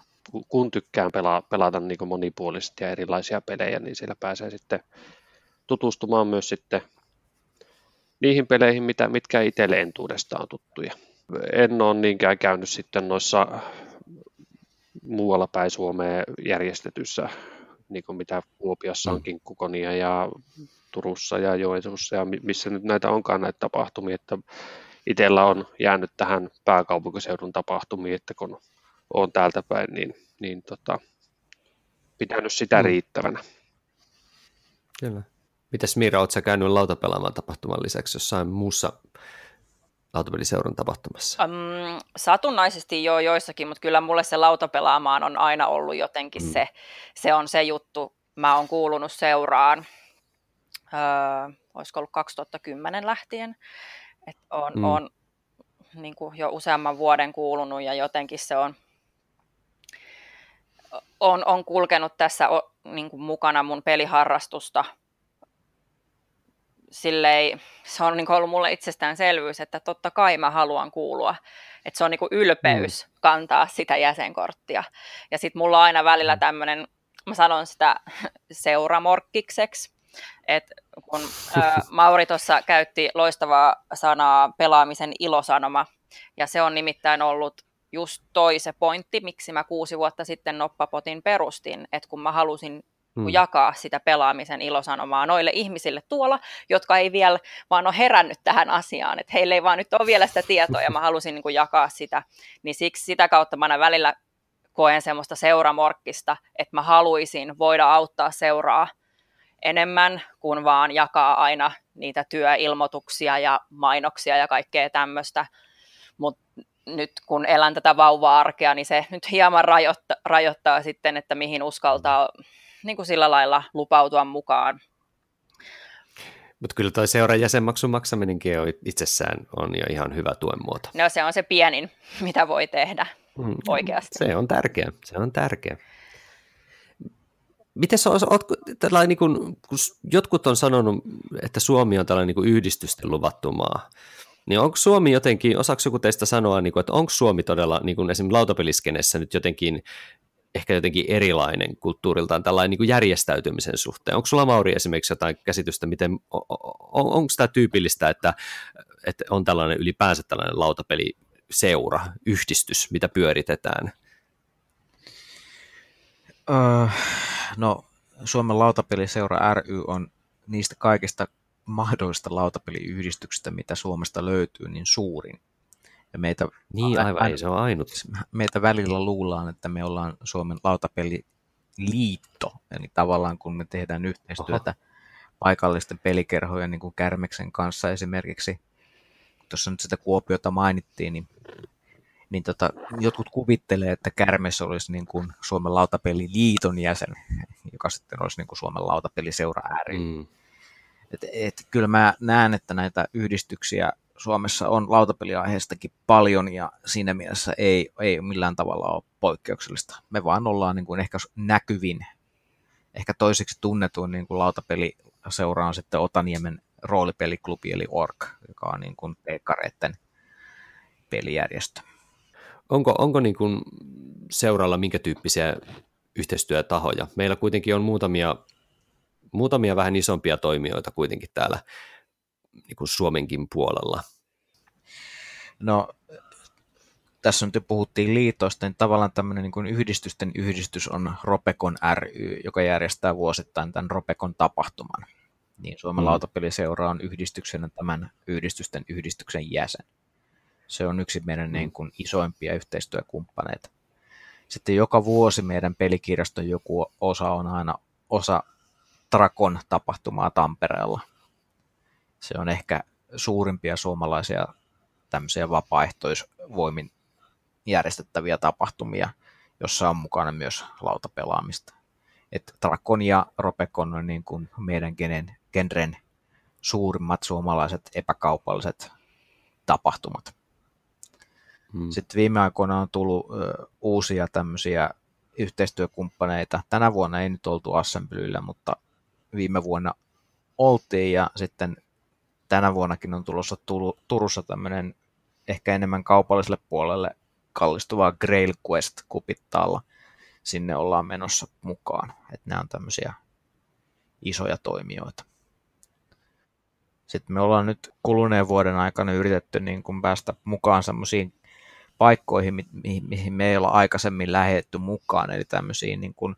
kun tykkään pelaa, pelata niin monipuolisesti ja erilaisia pelejä, niin siellä pääsee sitten tutustumaan myös sitten niihin peleihin, mitä, mitkä itselle entuudestaan tuttuja. En ole niinkään käynyt sitten noissa muualla päin Suomeen järjestetyssä niin kuin mitä Kuopiossa on mm. Kinkkukonia ja Turussa ja Joensuussa ja missä nyt näitä onkaan näitä tapahtumia, että itsellä on jäänyt tähän pääkaupunkiseudun tapahtumiin, että kun on täältä päin, niin, niin tota, pitänyt sitä mm. riittävänä. Kyllä. Mitäs Mira, oletko käynyt lautapelaamaan tapahtuman lisäksi jossain muussa lautapeliseuran tapahtumassa? Um, satunnaisesti jo joissakin, mutta kyllä mulle se lautapelaamaan on aina ollut jotenkin mm. se, se on se juttu. Mä oon kuulunut seuraan, öö, olisiko ollut 2010 lähtien, että on, mm. on niin kuin jo useamman vuoden kuulunut ja jotenkin se on, on, on kulkenut tässä niin kuin mukana mun peliharrastusta sillei, se on niin ollut mulle itsestäänselvyys, että totta kai mä haluan kuulua. Että se on niin ylpeys mm. kantaa sitä jäsenkorttia. Ja sitten mulla on aina välillä mm. tämmöinen, mä sanon sitä *laughs* seuramorkkikseksi, että kun *laughs* ää, Mauri tuossa käytti loistavaa sanaa pelaamisen ilosanoma, ja se on nimittäin ollut just toi se pointti, miksi mä kuusi vuotta sitten Noppapotin perustin, että kun mä halusin mm. jakaa sitä pelaamisen ilosanomaa noille ihmisille tuolla, jotka ei vielä vaan ole herännyt tähän asiaan, että heille ei vaan nyt ole vielä sitä tietoa ja mä halusin niin kuin jakaa sitä, niin siksi sitä kautta mä välillä koen semmoista seuramorkkista, että mä haluaisin voida auttaa seuraa enemmän kuin vaan jakaa aina niitä työilmoituksia ja mainoksia ja kaikkea tämmöistä, mutta nyt kun elän tätä vauva-arkea, niin se nyt hieman rajoittaa, rajoittaa sitten, että mihin uskaltaa niin kuin sillä lailla lupautua mukaan. Mutta kyllä tuo seuran jäsenmaksun maksaminenkin on itsessään on jo ihan hyvä tuen muoto. No se on se pienin, *laughs* mitä voi tehdä mm, oikeasti. Se on tärkeä, se on tärkeä. Miten sä oot, tällainen, niin kuin, kun jotkut on sanonut, että Suomi on tällainen niin yhdistysten luvattu maa, niin onko Suomi jotenkin, osaako joku teistä sanoa, niin kuin, että onko Suomi todella niin kuin esimerkiksi lautapeliskenessä nyt jotenkin ehkä jotenkin erilainen kulttuuriltaan tällainen niin järjestäytymisen suhteen. Onko sulla Mauri esimerkiksi jotain käsitystä, miten, on, on, onko tämä tyypillistä, että, että on tällainen ylipäänsä tällainen lautapeliseura, yhdistys, mitä pyöritetään? Öö, no, Suomen lautapeliseura ry on niistä kaikista mahdollista lautapeliyhdistyksistä, mitä Suomesta löytyy, niin suurin. Ja meitä, niin aivan, a, ei se on ainut. Meitä välillä luullaan, että me ollaan Suomen lautapeliliitto, eli tavallaan kun me tehdään yhteistyötä Oho. paikallisten pelikerhojen niin kuin Kärmeksen kanssa esimerkiksi, tuossa nyt sitä Kuopiota mainittiin, niin, niin tota, jotkut kuvittelee, että Kärmes olisi niin kuin Suomen lautapeliliiton jäsen, joka sitten olisi niin kuin Suomen lautapeliseura ääri. Mm. Et, et, kyllä mä näen, että näitä yhdistyksiä Suomessa on lautapeliaiheestakin paljon ja siinä mielessä ei, ei millään tavalla ole poikkeuksellista. Me vaan ollaan niin kuin ehkä näkyvin, ehkä toiseksi tunnetuin niin kuin lautapeliseura on sitten Otaniemen roolipeliklubi eli ORK, joka on niin kuin peikkareiden pelijärjestö. Onko, onko niin kuin seuralla minkä tyyppisiä yhteistyötahoja? Meillä kuitenkin on muutamia, muutamia vähän isompia toimijoita kuitenkin täällä niin kuin Suomenkin puolella? No, tässä nyt puhuttiin liitoista, niin tavallaan tämmöinen niin kuin yhdistysten yhdistys on Ropekon ry, joka järjestää vuosittain tämän Ropekon tapahtuman. Niin Suomen mm. lautapeliseura on yhdistyksenä tämän yhdistysten yhdistyksen jäsen. Se on yksi meidän mm. niin kuin isoimpia yhteistyökumppaneita. Sitten joka vuosi meidän pelikirjaston joku osa on aina osa Trakon tapahtumaa Tampereella – se on ehkä suurimpia suomalaisia tämmöisiä vapaaehtoisvoimin järjestettäviä tapahtumia, jossa on mukana myös lautapelaamista. Et Drakon ja Ropekon on niin kuin meidän genen, genren suurimmat suomalaiset epäkaupalliset tapahtumat. Hmm. Sitten viime aikoina on tullut ö, uusia tämmöisiä yhteistyökumppaneita. Tänä vuonna ei nyt oltu Assemblyllä, mutta viime vuonna oltiin ja sitten tänä vuonnakin on tulossa Turussa tämmöinen ehkä enemmän kaupalliselle puolelle kallistuva Grail Quest kupittaalla. Sinne ollaan menossa mukaan. Että nämä on tämmöisiä isoja toimijoita. Sitten me ollaan nyt kuluneen vuoden aikana yritetty niin kuin päästä mukaan semmoisiin paikkoihin, mihin, mihin me ei olla aikaisemmin lähetty mukaan, eli tämmöisiin niin kuin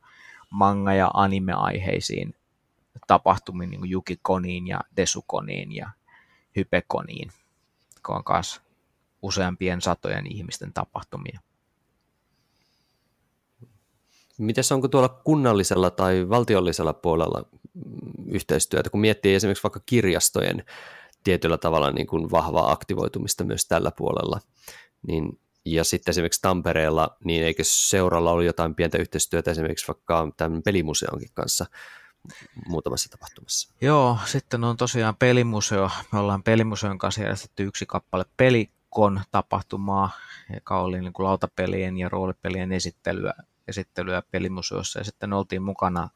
manga- ja anime-aiheisiin tapahtumiin, niin kuin Yukikoniin ja Desukoniin ja Hypekoniin, joka on myös useampien satojen ihmisten tapahtumia. Mites onko tuolla kunnallisella tai valtiollisella puolella yhteistyötä, kun miettii esimerkiksi vaikka kirjastojen tietyllä tavalla niin kuin vahvaa aktivoitumista myös tällä puolella. Niin, ja sitten esimerkiksi Tampereella, niin eikö seuralla ollut jotain pientä yhteistyötä esimerkiksi vaikka tämän pelimuseonkin kanssa muutamassa tapahtumassa? Joo, sitten on tosiaan pelimuseo. Me ollaan pelimuseon kanssa järjestetty yksi kappale pelikon tapahtumaa, joka oli niin kuin lautapelien ja roolipelien esittelyä, esittelyä pelimuseossa. Ja sitten oltiin mukana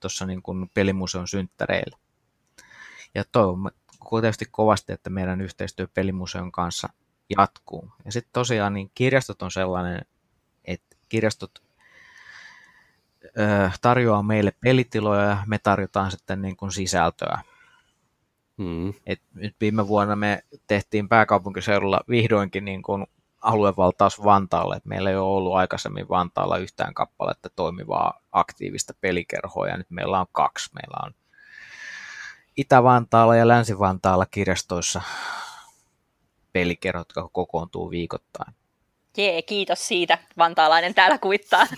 tuossa niin kuin pelimuseon synttäreillä. Ja toivomme tietysti kovasti, että meidän yhteistyö pelimuseon kanssa jatkuu. Ja sitten tosiaan niin kirjastot on sellainen, että kirjastot ö, tarjoaa meille pelitiloja ja me tarjotaan sitten niin kuin sisältöä. Hmm. Et nyt viime vuonna me tehtiin pääkaupunkiseudulla vihdoinkin niin kuin aluevaltaus Vantaalle. Et meillä ei ole ollut aikaisemmin Vantaalla yhtään kappaletta toimivaa aktiivista pelikerhoa ja nyt meillä on kaksi. Meillä on Itä-Vantaalla ja Länsi-Vantaalla kirjastoissa pelikerhot, jotka kokoontuu viikoittain. Jee, kiitos siitä. Vantaalainen täällä kuittaa. *laughs*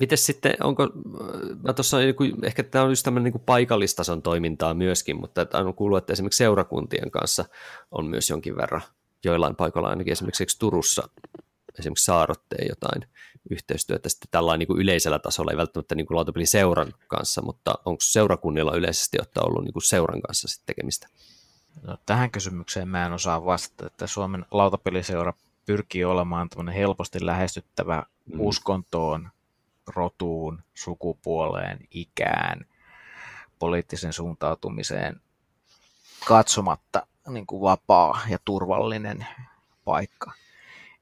Miten sitten, onko, mä tuossa ehkä tämä on just tämmöinen niin paikallistason toimintaa myöskin, mutta on kuullut, että esimerkiksi seurakuntien kanssa on myös jonkin verran joillain paikoilla, ainakin esimerkiksi Turussa esimerkiksi Saarotteen jotain yhteistyötä sitten tällainen niin kuin yleisellä tasolla, ei välttämättä niin kuin lautapelin seuran kanssa, mutta onko seurakunnilla yleisesti ottaa ollut niin kuin seuran kanssa sitten tekemistä? No, tähän kysymykseen mä en osaa vastata, että Suomen lautapeliseura pyrkii olemaan helposti lähestyttävä mm. uskontoon, rotuun, sukupuoleen, ikään, poliittisen suuntautumiseen katsomatta niin kuin vapaa ja turvallinen paikka.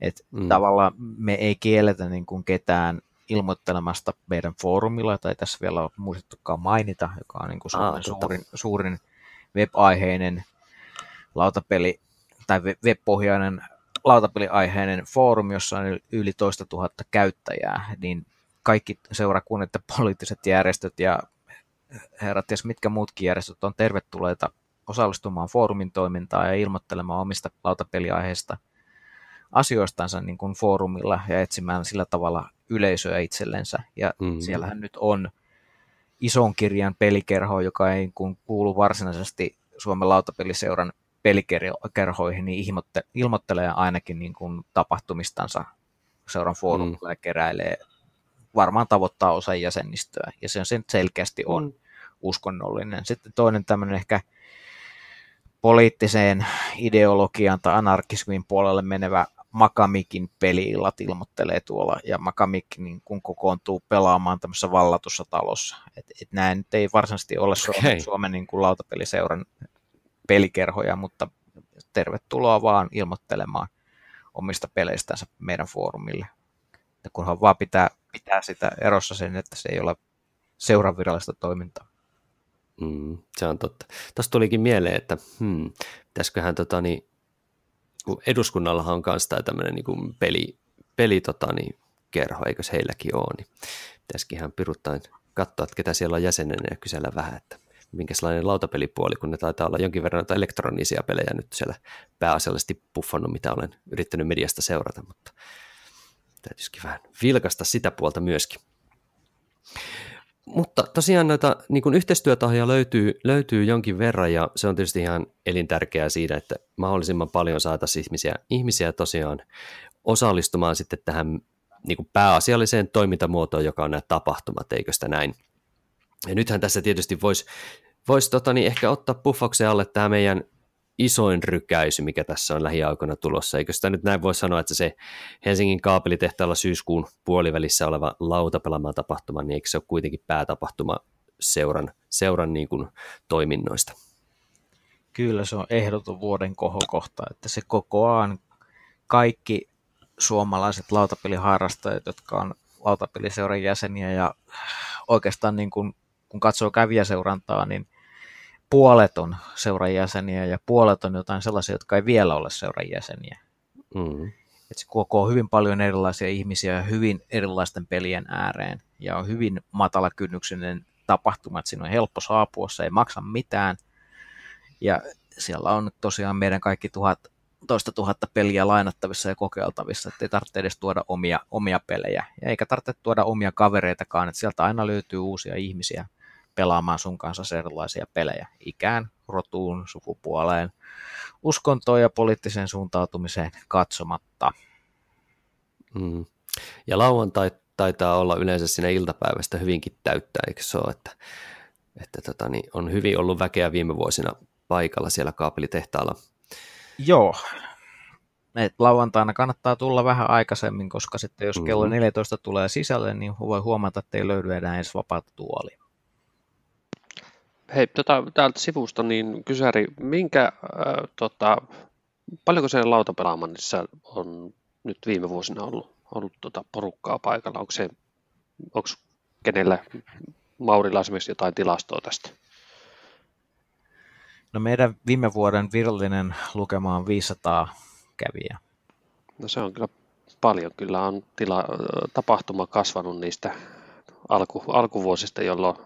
Et mm. Tavallaan me ei kielletä niin kuin ketään ilmoittelemasta meidän foorumilla, tai tässä vielä on muistettukaan mainita, joka on niin kuin Suomen ah, suurin, suurin web-aiheinen lautapeli, tai web-pohjainen lautapeliaiheinen foorumi, jossa on yli toista tuhatta käyttäjää, niin kaikki seurakunnat ja poliittiset järjestöt ja herrat ja mitkä muutkin järjestöt on tervetulleita osallistumaan foorumin toimintaan ja ilmoittelemaan omista lautapeliaiheista asioistansa niin kuin foorumilla ja etsimään sillä tavalla yleisöä itsellensä. Ja mm-hmm. siellähän nyt on ison kirjan pelikerho, joka ei kun kuulu varsinaisesti Suomen lautapeliseuran pelikerhoihin, niin ilmoittelee ainakin niin kuin tapahtumistansa seuran foorumilla mm. ja keräilee, varmaan tavoittaa osa jäsenistöä, ja se on sen selkeästi on mm. uskonnollinen. Sitten toinen tämmöinen ehkä poliittiseen ideologiaan tai anarkismin puolelle menevä Makamikin peliillat ilmoittelee tuolla, ja Makamik niin kun kokoontuu pelaamaan tämmöisessä vallatussa talossa. Et, et nämä nyt ei varsinaisesti ole Suomen, okay. Suomen niin kuin lautapeliseuran pelikerhoja, mutta tervetuloa vaan ilmoittelemaan omista peleistänsä meidän foorumille. Ja kunhan vaan pitää, pitää sitä erossa sen, että se ei ole seuran virallista toimintaa. Mm, se on totta. Tuosta tulikin mieleen, että hmm, pitäisiköhän tota, niin, kun eduskunnallahan on myös tämä tämmöinen niin peli, peli tota, niin, kerho, eikö heilläkin ole, niin pitäisikin ihan piruttain katsoa, että ketä siellä on jäsenenä ja kysellä vähän, että minkälainen lautapelipuoli, kun ne taitaa olla jonkin verran elektronisia pelejä nyt siellä pääasiallisesti puffannut, mitä olen yrittänyt mediasta seurata, mutta täytyisikin vähän vilkasta sitä puolta myöskin. Mutta tosiaan noita niin kuin yhteistyötahoja löytyy, löytyy jonkin verran ja se on tietysti ihan elintärkeää siinä, että mahdollisimman paljon saataisiin ihmisiä, ihmisiä tosiaan osallistumaan sitten tähän niin kuin pääasialliseen toimintamuotoon, joka on nämä tapahtumat, eikö sitä näin? Ja nythän tässä tietysti voisi vois, tota, niin ehkä ottaa puffauksen alle tämä meidän isoin rykäisy, mikä tässä on lähiaikoina tulossa. Eikö sitä nyt näin voi sanoa, että se Helsingin kaapelitehtaalla syyskuun puolivälissä oleva lautapelaamaan tapahtuma, niin eikö se ole kuitenkin päätapahtuma seuran, seuran niin kuin toiminnoista? Kyllä se on ehdoton vuoden kohokohta, että se kokoaa kaikki suomalaiset lautapeliharrastajat, jotka on lautapeliseuran jäseniä ja oikeastaan niin kuin, kun katsoo kävijäseurantaa, niin puolet on seuran jäseniä ja puolet on jotain sellaisia, jotka ei vielä ole seuran jäseniä. Mm. Et se kokoo hyvin paljon erilaisia ihmisiä hyvin erilaisten pelien ääreen ja on hyvin matala kynnyksinen tapahtuma, että siinä on helppo saapua, se ei maksa mitään. Ja siellä on tosiaan meidän kaikki tuhat, toista tuhatta peliä lainattavissa ja kokeiltavissa, että ei tarvitse edes tuoda omia, omia pelejä. Ja eikä tarvitse tuoda omia kavereitakaan, että sieltä aina löytyy uusia ihmisiä pelaamaan sun kanssa erilaisia pelejä ikään, rotuun, sukupuoleen, uskontoon ja poliittiseen suuntautumiseen katsomatta. Mm. Ja lauantai taitaa olla yleensä siinä iltapäivästä hyvinkin täyttää, eikö se ole, että, että tota, niin on hyvin ollut väkeä viime vuosina paikalla siellä kaapelitehtaalla. Joo, et lauantaina kannattaa tulla vähän aikaisemmin, koska sitten jos kello 14 tulee sisälle, niin voi huomata, että ei löydy enää edes vapaata tuolia. Hei, tota, täältä sivusta niin kysäri, minkä, äh, tota, paljonko se lautapelaamannissa on nyt viime vuosina ollut, ollut tota porukkaa paikalla? Onko se, onko kenellä Maurilla esimerkiksi jotain tilastoa tästä? No meidän viime vuoden virallinen lukema on 500 kävijää. No se on kyllä paljon. Kyllä on tila, tapahtuma kasvanut niistä alku, alkuvuosista, jolloin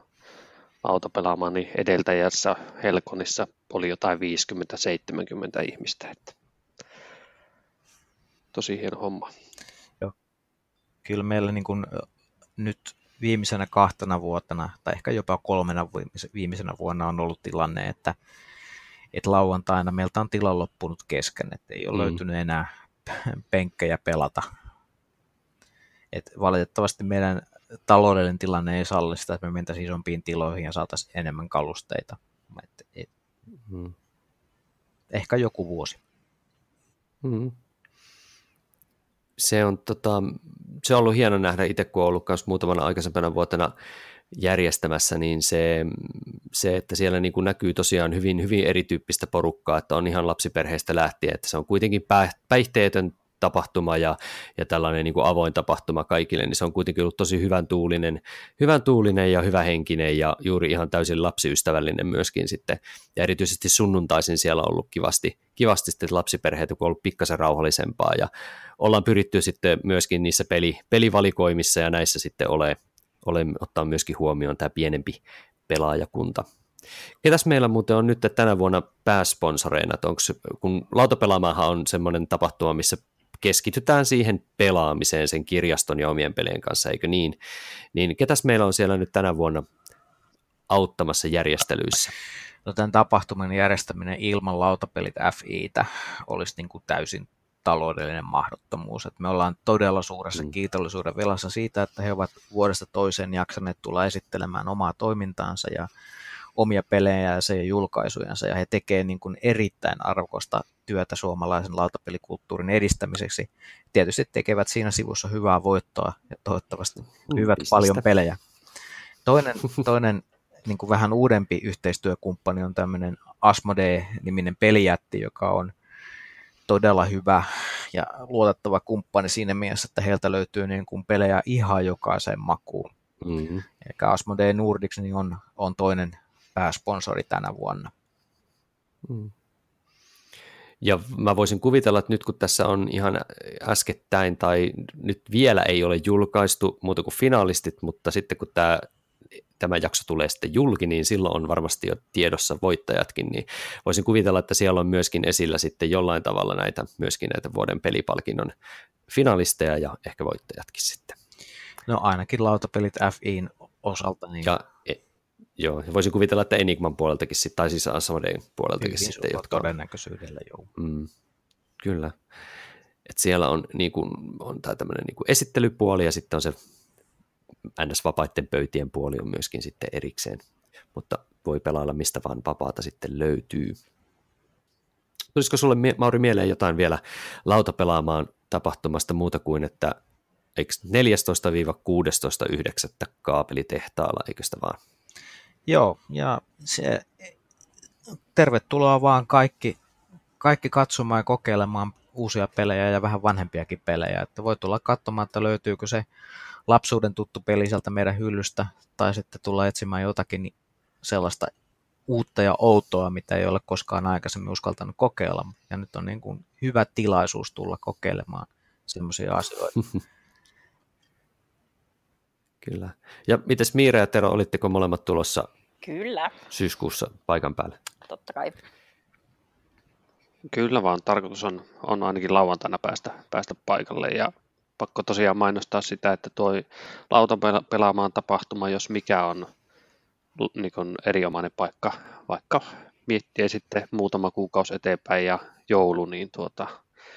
autopelaamaan niin edeltäjässä Helkonissa oli jotain 50-70 ihmistä. Että tosi hieno homma. Joo. Kyllä meillä niin kuin nyt viimeisenä kahtena vuotena, tai ehkä jopa kolmena viimeisenä vuonna on ollut tilanne, että, että lauantaina meiltä on tila loppunut kesken, että ei ole mm. löytynyt enää penkkejä pelata. Et valitettavasti meidän taloudellinen tilanne ei salli sitä, että me mentäisiin isompiin tiloihin ja saataisiin enemmän kalusteita. Et, et, mm. Ehkä joku vuosi. Mm. Se on, tota, se on ollut hieno nähdä itse, kun olen ollut myös muutamana aikaisempana vuotena järjestämässä, niin se, se että siellä niin kuin näkyy tosiaan hyvin, hyvin erityyppistä porukkaa, että on ihan lapsiperheistä lähtien, että se on kuitenkin päihteetön tapahtuma ja, ja tällainen niin kuin avoin tapahtuma kaikille, niin se on kuitenkin ollut tosi hyvän tuulinen, hyvän tuulinen ja hyvä henkinen ja juuri ihan täysin lapsiystävällinen myöskin sitten. Ja erityisesti sunnuntaisin siellä on ollut kivasti, kivasti sitten lapsiperheitä, kun on ollut pikkasen rauhallisempaa ja ollaan pyritty sitten myöskin niissä peli, pelivalikoimissa ja näissä sitten ole, ole ottaa myöskin huomioon tämä pienempi pelaajakunta. Ketäs meillä muuten on nyt tänä vuonna pääsponsoreina? Onko, kun lautapelaamahan on semmoinen tapahtuma, missä keskitytään siihen pelaamiseen sen kirjaston ja omien pelien kanssa, eikö niin? Niin ketäs meillä on siellä nyt tänä vuonna auttamassa järjestelyissä? No tämän tapahtuman järjestäminen ilman lautapelit FItä olisi niin kuin täysin taloudellinen mahdottomuus. Et me ollaan todella suuressa mm. kiitollisuuden velassa siitä, että he ovat vuodesta toiseen jaksaneet tulla esittelemään omaa toimintaansa ja omia pelejä ja julkaisujansa, ja he tekevät niin kuin erittäin arvokasta työtä suomalaisen lautapelikulttuurin edistämiseksi. Tietysti tekevät siinä sivussa hyvää voittoa ja toivottavasti hyvät Pistestä. paljon pelejä. Toinen, toinen niin kuin vähän uudempi yhteistyökumppani on tämmöinen Asmodee-niminen pelijätti, joka on todella hyvä ja luotettava kumppani siinä mielessä, että heiltä löytyy niin kuin pelejä ihan jokaiseen makuun. Mm-hmm. Eli Asmodee Nordics niin on, on toinen pääsponsori tänä vuonna. Mm. Ja mä voisin kuvitella, että nyt kun tässä on ihan äskettäin tai nyt vielä ei ole julkaistu muuta kuin finalistit, mutta sitten kun tämä, tämä jakso tulee sitten julki, niin silloin on varmasti jo tiedossa voittajatkin, niin voisin kuvitella, että siellä on myöskin esillä sitten jollain tavalla näitä, myöskin näitä vuoden pelipalkinnon finalisteja ja ehkä voittajatkin sitten. No ainakin lautapelit FIin osalta. Niin... Ja Joo, ja voisin kuvitella, että Enigman puoleltakin, sit, tai siis Asmodein puoleltakin Hyvin sitten. Jotka todennäköisyydellä, joo. Mm, kyllä. Et siellä on, niin kuin, on tämä tämmöinen niin esittelypuoli, ja sitten on se NS-vapaiden pöytien puoli on myöskin sitten erikseen. Mutta voi pelailla mistä vaan vapaata sitten löytyy. Tulisiko sulle, Mauri, mieleen jotain vielä lautapelaamaan tapahtumasta muuta kuin, että 14-16.9. kaapelitehtaalla, eikö sitä vaan? Joo, ja se, tervetuloa vaan kaikki, kaikki katsomaan ja kokeilemaan uusia pelejä ja vähän vanhempiakin pelejä. Että voi tulla katsomaan, että löytyykö se lapsuuden tuttu peli sieltä meidän hyllystä, tai sitten tulla etsimään jotakin sellaista uutta ja outoa, mitä ei ole koskaan aikaisemmin uskaltanut kokeilla. Ja nyt on niin kuin hyvä tilaisuus tulla kokeilemaan semmoisia asioita. *laughs* Kyllä. Ja mites Miira ja Tero, olitteko molemmat tulossa Kyllä. syyskuussa paikan päälle? Totta kai. Kyllä vaan, tarkoitus on, on ainakin lauantaina päästä, päästä paikalle ja pakko tosiaan mainostaa sitä, että tuo lautan pelaamaan tapahtuma, jos mikä on niin kuin erinomainen paikka, vaikka miettiä sitten muutama kuukausi eteenpäin ja joulu, niin tuota,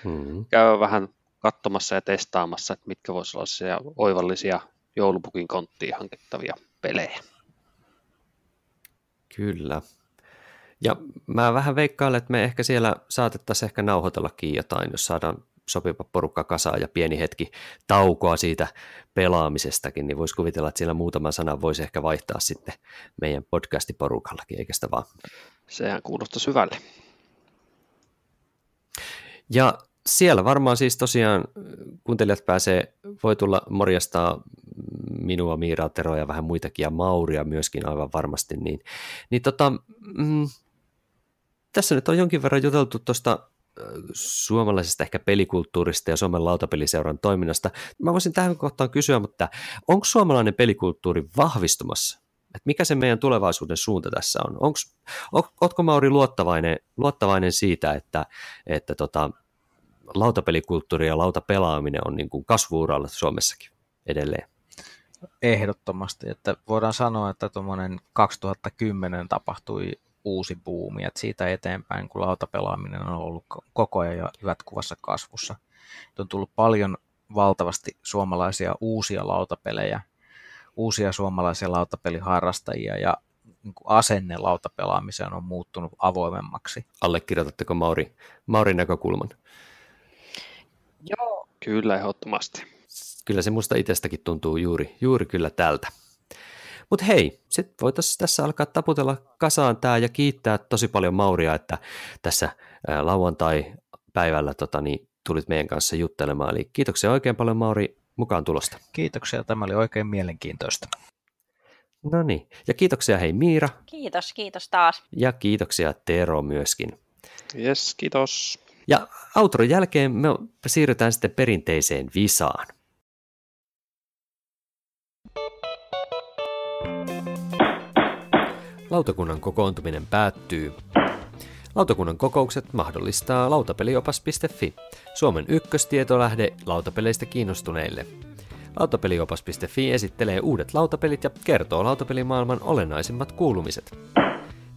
mm-hmm. käy vähän katsomassa ja testaamassa, että mitkä voisivat olla se oivallisia joulupukin konttiin hankittavia pelejä. Kyllä. Ja mä vähän veikkailen, että me ehkä siellä saatettaisiin ehkä nauhoitellakin jotain, jos saadaan sopiva porukka kasaan ja pieni hetki taukoa siitä pelaamisestakin, niin voisi kuvitella, että siellä muutama sana voisi ehkä vaihtaa sitten meidän podcastiporukallakin, eikä sitä vaan? Sehän kuulostaa syvälle. Ja siellä varmaan siis tosiaan kuuntelijat pääsee, voi tulla morjastaa minua, Miiraa, Teroa ja vähän muitakin ja Mauria myöskin aivan varmasti, niin, niin tota, mm, tässä nyt on jonkin verran juteltu tuosta suomalaisesta ehkä pelikulttuurista ja Suomen lautapeliseuran toiminnasta. Mä voisin tähän kohtaan kysyä, mutta onko suomalainen pelikulttuuri vahvistumassa? Et mikä se meidän tulevaisuuden suunta tässä on? Ootko Mauri luottavainen, luottavainen siitä, että, että tota, lautapelikulttuuri ja lautapelaaminen on niin kuin kasvuuralla Suomessakin edelleen? Ehdottomasti, että voidaan sanoa, että tuommoinen 2010 tapahtui uusi buumi, että siitä eteenpäin, kun lautapelaaminen on ollut koko ajan jatkuvassa kasvussa. On tullut paljon valtavasti suomalaisia uusia lautapelejä, uusia suomalaisia lautapeliharrastajia ja niin kuin asenne lautapelaamiseen on muuttunut avoimemmaksi. Allekirjoitatteko Mauri, Maurin näkökulman? Joo. Kyllä, ehdottomasti. Kyllä se musta itsestäkin tuntuu juuri, juuri kyllä tältä. Mutta hei, sitten voitaisiin tässä alkaa taputella kasaan tämä ja kiittää tosi paljon Mauria, että tässä lauantai-päivällä tota, niin, tulit meidän kanssa juttelemaan. Eli kiitoksia oikein paljon Mauri mukaan tulosta. Kiitoksia, tämä oli oikein mielenkiintoista. No niin, ja kiitoksia hei Miira. Kiitos, kiitos taas. Ja kiitoksia Tero myöskin. Yes, kiitos. Ja outron jälkeen me siirrytään sitten perinteiseen visaan. Lautakunnan kokoontuminen päättyy. Lautakunnan kokoukset mahdollistaa lautapeliopas.fi, Suomen ykköstietolähde lautapeleistä kiinnostuneille. Lautapeliopas.fi esittelee uudet lautapelit ja kertoo lautapelimaailman olennaisimmat kuulumiset.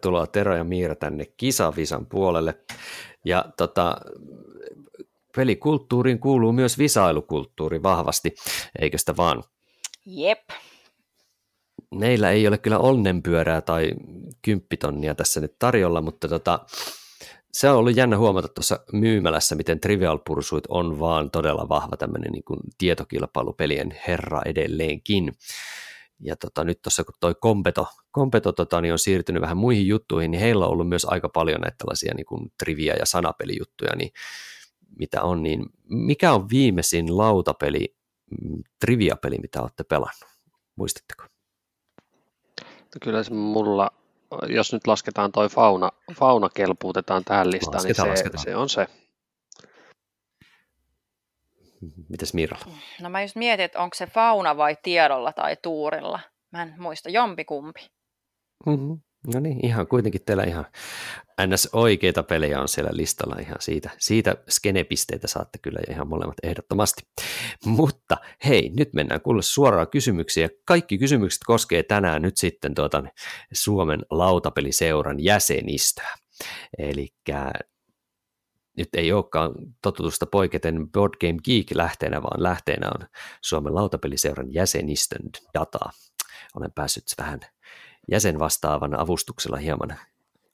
Tervetuloa Tero ja Miira tänne Kisavisan puolelle. Ja tota, pelikulttuuriin kuuluu myös visailukulttuuri vahvasti, eikö sitä vaan? Jep. Meillä ei ole kyllä onnenpyörää tai kymppitonnia tässä nyt tarjolla, mutta tota, se on ollut jännä huomata tuossa myymälässä, miten Trivial Pursuit on vaan todella vahva tämmöinen niin kuin tietokilpailupelien herra edelleenkin. Ja tota, nyt tuossa kun toi Kompeto, Kompeto tota, niin on siirtynyt vähän muihin juttuihin, niin heillä on ollut myös aika paljon näitä tällaisia niin kuin trivia- ja sanapelijuttuja, niin mitä on, niin mikä on viimeisin lautapeli, mm, triviapeli, mitä olette pelannut? Muistatteko? No kyllä se mulla, jos nyt lasketaan toi fauna, fauna kelpuutetaan tähän listaan, lasketaan, niin se, lasketaan. se on se. Mitäs Miralla? No mä just mietin, että onko se fauna vai tiedolla tai tuurilla. Mä en muista, jompikumpi. Mm-hmm. No niin, ihan kuitenkin teillä ihan ns. oikeita pelejä on siellä listalla ihan siitä. Siitä skenepisteitä saatte kyllä ihan molemmat ehdottomasti. Mutta hei, nyt mennään kuulla suoraan kysymyksiä. Kaikki kysymykset koskee tänään nyt sitten tuota Suomen lautapeliseuran jäsenistöä. Eli nyt ei olekaan totutusta poiketen Board Game Geek lähteenä, vaan lähteenä on Suomen lautapeliseuran jäsenistön dataa. Olen päässyt vähän jäsenvastaavan avustuksella hieman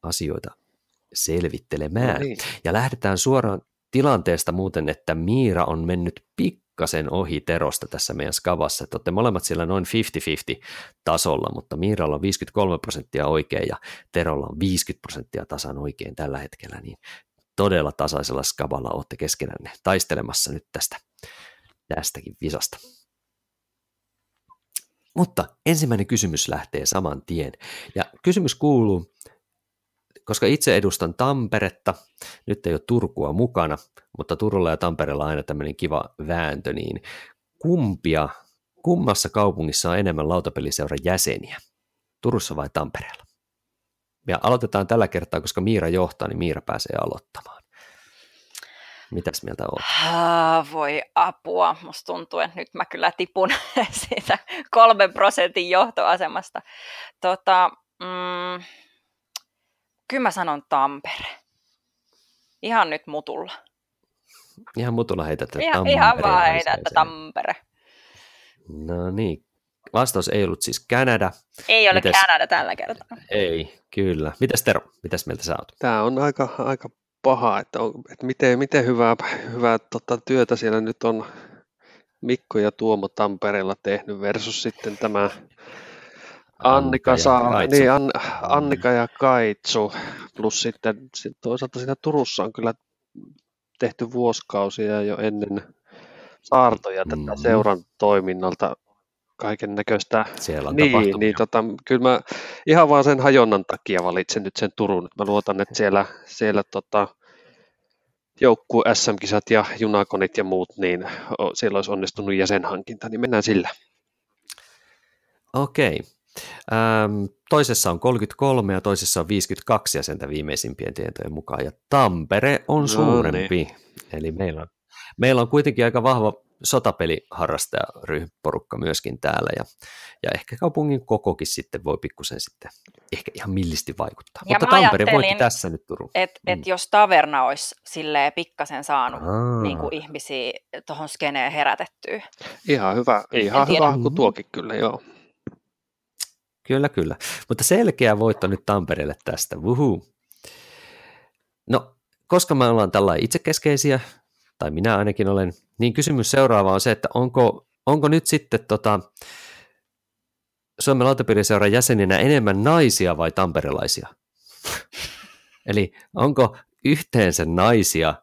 asioita selvittelemään. No niin. Ja lähdetään suoraan tilanteesta muuten, että Miira on mennyt pikkasen ohi Terosta tässä meidän skavassa. Että olette molemmat siellä noin 50-50 tasolla, mutta Miiralla on 53 prosenttia oikein ja Terolla on 50 prosenttia tasan oikein tällä hetkellä, niin todella tasaisella skavalla olette keskenänne taistelemassa nyt tästä, tästäkin visasta. Mutta ensimmäinen kysymys lähtee saman tien. Ja kysymys kuuluu, koska itse edustan Tamperetta, nyt ei ole Turkua mukana, mutta Turulla ja Tampereella on aina tämmöinen kiva vääntö, niin kumpia, kummassa kaupungissa on enemmän lautapeliseuran jäseniä, Turussa vai Tampereella? Ja aloitetaan tällä kertaa, koska Miira johtaa, niin Miira pääsee aloittamaan. Mitäs mieltä olet? voi apua. Musta tuntuu, että nyt mä kyllä tipun *laughs* siitä kolmen prosentin johtoasemasta. Tota, mm, kyllä mä sanon Tampere. Ihan nyt mutulla. Ihan mutulla heität, ihan, Tampere. Ihan vaan heität, Tampere. No niin. Vastaus ei ollut siis Kanada. Ei ole Mites... Kanada tällä kertaa. Ei, kyllä. Mitäs Tero, mitäs mieltä sä oot? Tämä on aika, aika paha, että, on, että miten, miten hyvää, hyvää tota, työtä siellä nyt on Mikko ja Tuomo Tampereella tehnyt versus sitten tämä Annika, Annika, saa, niin, An, Annika ja Kaitsu, plus sitten sit toisaalta siinä Turussa on kyllä tehty vuosikausia jo ennen saartoja tätä mm-hmm. seuran toiminnalta kaiken näköistä. Siellä on niin, niin tota, kyllä mä ihan vaan sen hajonnan takia valitsen nyt sen Turun. Mä luotan, että siellä, siellä tota, joukkue SM-kisat ja junakonit ja muut, niin siellä olisi onnistunut jäsenhankinta, niin mennään sillä. Okei. Ähm, toisessa on 33 ja toisessa on 52 jäsentä viimeisimpien tietojen mukaan, ja Tampere on no, suurempi. Niin. Eli meillä on, meillä on kuitenkin aika vahva sotapeliharrastajaryhmäporukka myöskin täällä, ja, ja ehkä kaupungin kokokin sitten voi pikkusen sitten ehkä ihan millisti vaikuttaa. Ja Mutta Tampere voitti tässä nyt Turun. Että mm. et jos Taverna olisi silleen pikkasen saanut niin kuin ihmisiä tuohon skeneen herätettyä. Ihan hyvä, ihan hyvä kuin tuokin kyllä, joo. Kyllä, kyllä. Mutta selkeä voitto nyt Tampereelle tästä. Wuhu. No, koska me ollaan tällä itsekeskeisiä, tai minä ainakin olen, niin kysymys seuraava on se, että onko, onko nyt sitten tota, Suomen lautapiiriseuran jäseninä enemmän naisia vai tamperelaisia? Eli onko yhteensä naisia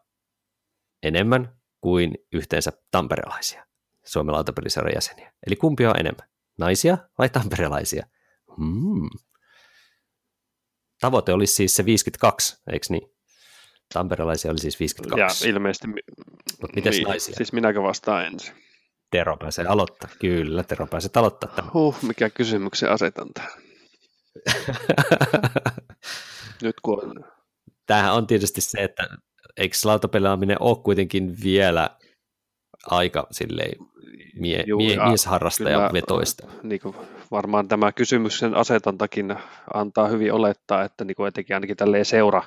enemmän kuin yhteensä tamperelaisia Suomen lautapiiriseuran jäseniä? Eli kumpi on enemmän, naisia vai tamperelaisia? Hmm. Tavoite olisi siis se 52, eikö niin? Tamperelaisia oli siis 52. Ja ilmeisesti, Mut mites niin, naisia? siis minäkö vastaan ensin? Tero pääsee aloittaa, kyllä, Tero pääsee aloittaa tämän. Huh, mikä kysymyksen asetan tähän. *laughs* Nyt kun on... Tämähän on tietysti se, että eikö lautapelaaminen ole kuitenkin vielä aika silleen mie, Juu, mie, miesharrastaja vetoista. Niin kuin varmaan tämä kysymyksen asetantakin antaa hyvin olettaa, että niin kuin etenkin ainakin tälleen seura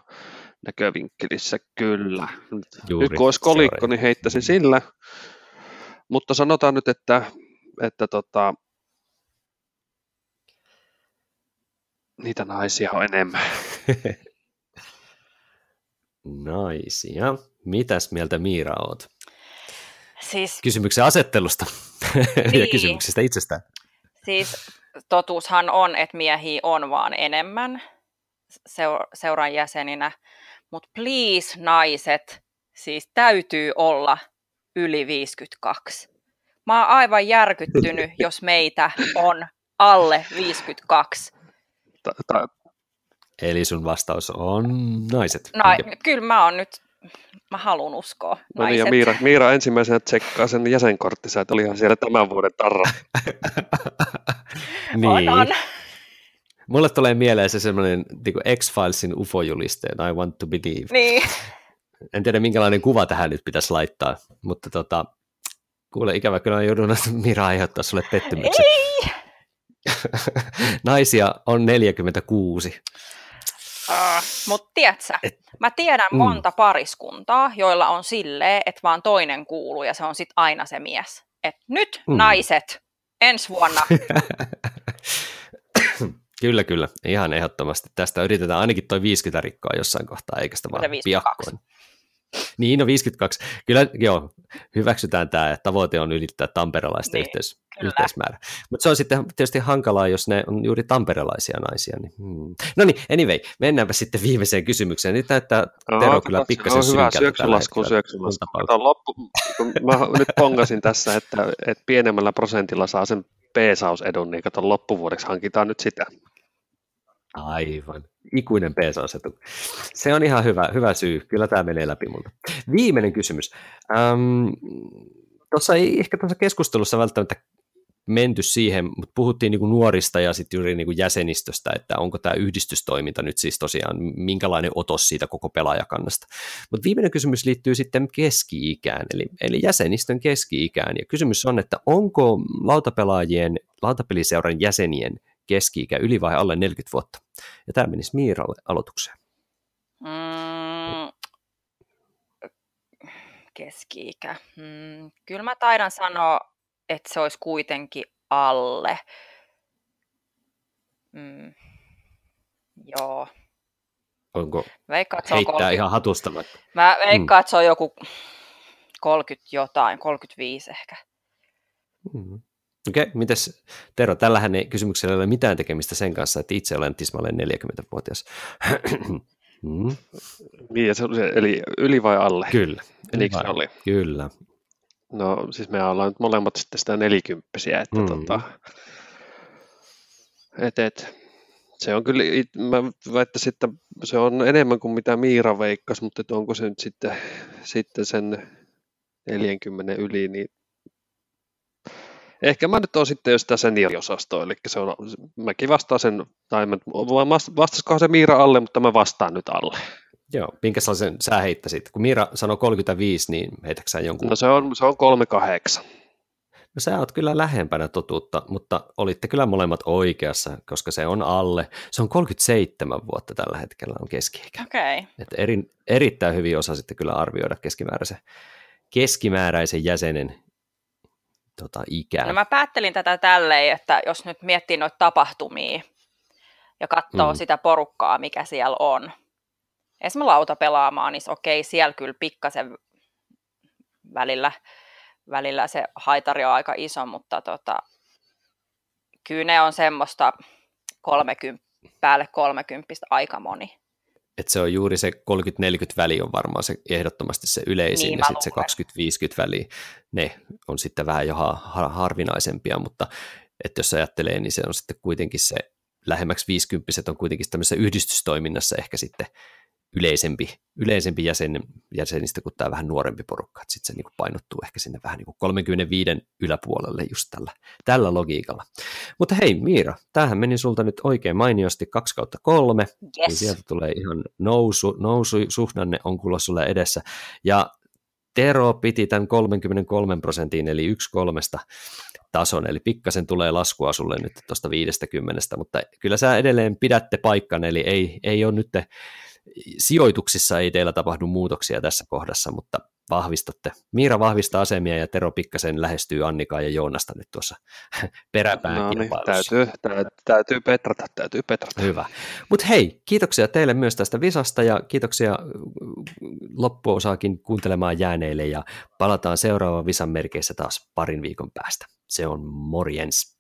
näkövinkkelissä kyllä. Juuri, nyt kun olisi kolikko, niin heittäisin sillä. Mutta sanotaan nyt, että, että tota, niitä naisia on enemmän. *laughs* naisia. Mitäs mieltä Miira oot? Siis, Kysymyksen asettelusta *laughs* niin. ja kysymyksistä itsestään. Siis totuushan on, että miehiä on vaan enemmän seuran jäseninä, mutta please naiset, siis täytyy olla yli 52. Mä oon aivan järkyttynyt, *laughs* jos meitä on alle 52. Ta- ta- Eli sun vastaus on naiset. No, kyllä mä oon nyt, mä haluan uskoa No niin, ja Miira, Miira ensimmäisenä tsekkaa sen jäsenkorttinsa, että olihan siellä tämän vuoden tarra. niin. *laughs* On, on. Mulle tulee mieleen se semmoinen niin X-Filesin UFO-julisteen, I want to believe. Niin. En tiedä, minkälainen kuva tähän nyt pitäisi laittaa, mutta tota, kuule, ikävä kyllä joudun *laughs* Mira aiheuttaa sulle pettymyksen. Ei! *laughs* Naisia on 46. Uh, Mutta tiedätkö, Et, mä tiedän mm. monta pariskuntaa, joilla on silleen, että vaan toinen kuuluu ja se on sitten aina se mies. Et nyt mm. naiset, ensi vuonna. *laughs* Kyllä, kyllä. Ihan ehdottomasti. Tästä yritetään ainakin toi 50 rikkoa jossain kohtaa, eikä sitä vaan piakkoin. Niin, no 52. Kyllä, joo, hyväksytään tämä, että tavoite on ylittää tamperelaisten niin, yhteis- yhteismäärä. Mutta se on sitten tietysti hankalaa, jos ne on juuri tamperelaisia naisia. Niin, hmm. No niin, anyway, mennäänpä sitten viimeiseen kysymykseen. Nyt näyttää no, Tero kyllä pikkasen synkältä syöksylasku, syöksylasku. loppu, mä nyt pongasin tässä, että, että pienemmällä prosentilla saa sen peesausedun, niin kato loppuvuodeksi hankitaan nyt sitä. Aivan. Ikuinen peesausetu. Se on ihan hyvä, hyvä syy. Kyllä tämä menee läpi multa. Viimeinen kysymys. Ähm, tuossa ei ehkä tuossa keskustelussa välttämättä menty siihen, mutta puhuttiin niin kuin nuorista ja sitten juuri niin kuin jäsenistöstä, että onko tämä yhdistystoiminta nyt siis tosiaan, minkälainen otos siitä koko pelaajakannasta. Mutta viimeinen kysymys liittyy sitten keski-ikään, eli, eli jäsenistön keski-ikään, ja kysymys on, että onko lautapelaajien, lautapeliseuran jäsenien keski-ikä yli vai alle 40 vuotta? Ja tämä menisi Miiralle aloitukseen. Mm, keski-ikä. Mm, kyllä mä taidan sanoa, että se olisi kuitenkin alle. Mm, joo. Onko veikkaan, että se heittää on 30... ihan hatusta? Mä veikkaan, mm. että se on joku 30 jotain, 35 ehkä. Mm. Okei, okay, mites Tero, tällähän ei kysymyksellä ole mitään tekemistä sen kanssa, että itse olen tismalleen 40-vuotias. *clears throat* mm. Niin, se, eli yli vai alle? Kyllä. Eli vai, oli? Kyllä. No siis me ollaan nyt molemmat sitten sitä nelikymppisiä, että mm. tota, et, et, se on kyllä, mä väittäisin, että se on enemmän kuin mitä Miira veikkasi, mutta onko se nyt sitten, sitten sen 40 yli, niin Ehkä mä nyt on sitten jo sitä senioriosastoa, eli se on, mäkin vastaan sen, tai mä, vastaisikohan se Miira alle, mutta mä vastaan nyt alle. Joo, minkä sellaisen sä heittäisit? Kun Miira sanoi 35, niin heitäkö sä jonkun? No se on, se on 38. No sä oot kyllä lähempänä totuutta, mutta olitte kyllä molemmat oikeassa, koska se on alle. Se on 37 vuotta tällä hetkellä on keski-ikä. Okay. Et eri, erittäin hyvin osasitte kyllä arvioida keskimääräisen, keskimääräisen jäsenen tota, ikää. No mä päättelin tätä tälleen, että jos nyt miettii noita tapahtumia ja katsoo mm. sitä porukkaa, mikä siellä on, esimerkiksi lauta pelaamaan, niin okei, siellä kyllä pikkasen välillä, välillä se haitari on aika iso, mutta tota, kyllä ne on semmoista 30, päälle 30 aika moni että se on juuri se 30-40 väli on varmaan se ehdottomasti se yleisin, niin, ja sitten se 20-50 väli, ne on sitten vähän jo harvinaisempia, mutta että jos ajattelee, niin se on sitten kuitenkin se lähemmäksi 50 on kuitenkin tämmöisessä yhdistystoiminnassa ehkä sitten yleisempi, yleisempi jäsen, jäsenistä kuin tämä vähän nuorempi porukka, että sitten se niin painottuu ehkä sinne vähän niin kuin 35 yläpuolelle just tällä, tällä logiikalla. Mutta hei Miira, tämähän meni sulta nyt oikein mainiosti 2 kautta 3, yes. niin sieltä tulee ihan nousu, nousu suhdanne on kuulla sulle edessä, ja Tero piti tämän 33 prosentin, eli yksi kolmesta tason, eli pikkasen tulee laskua sulle nyt tuosta 50, mutta kyllä sä edelleen pidätte paikkan, eli ei, ei ole nyt sijoituksissa ei teillä tapahdu muutoksia tässä kohdassa, mutta vahvistatte. Miira vahvistaa asemia ja Tero Pikkasen lähestyy Annikaa ja Joonasta nyt tuossa *laughs* peräpään no niin, täytyy, täytyy, täytyy petrata, täytyy petrata. Hyvä. Mutta hei, kiitoksia teille myös tästä visasta ja kiitoksia loppuosaakin kuuntelemaan jääneille ja palataan seuraavan visan merkeissä taas parin viikon päästä. Se on morjens.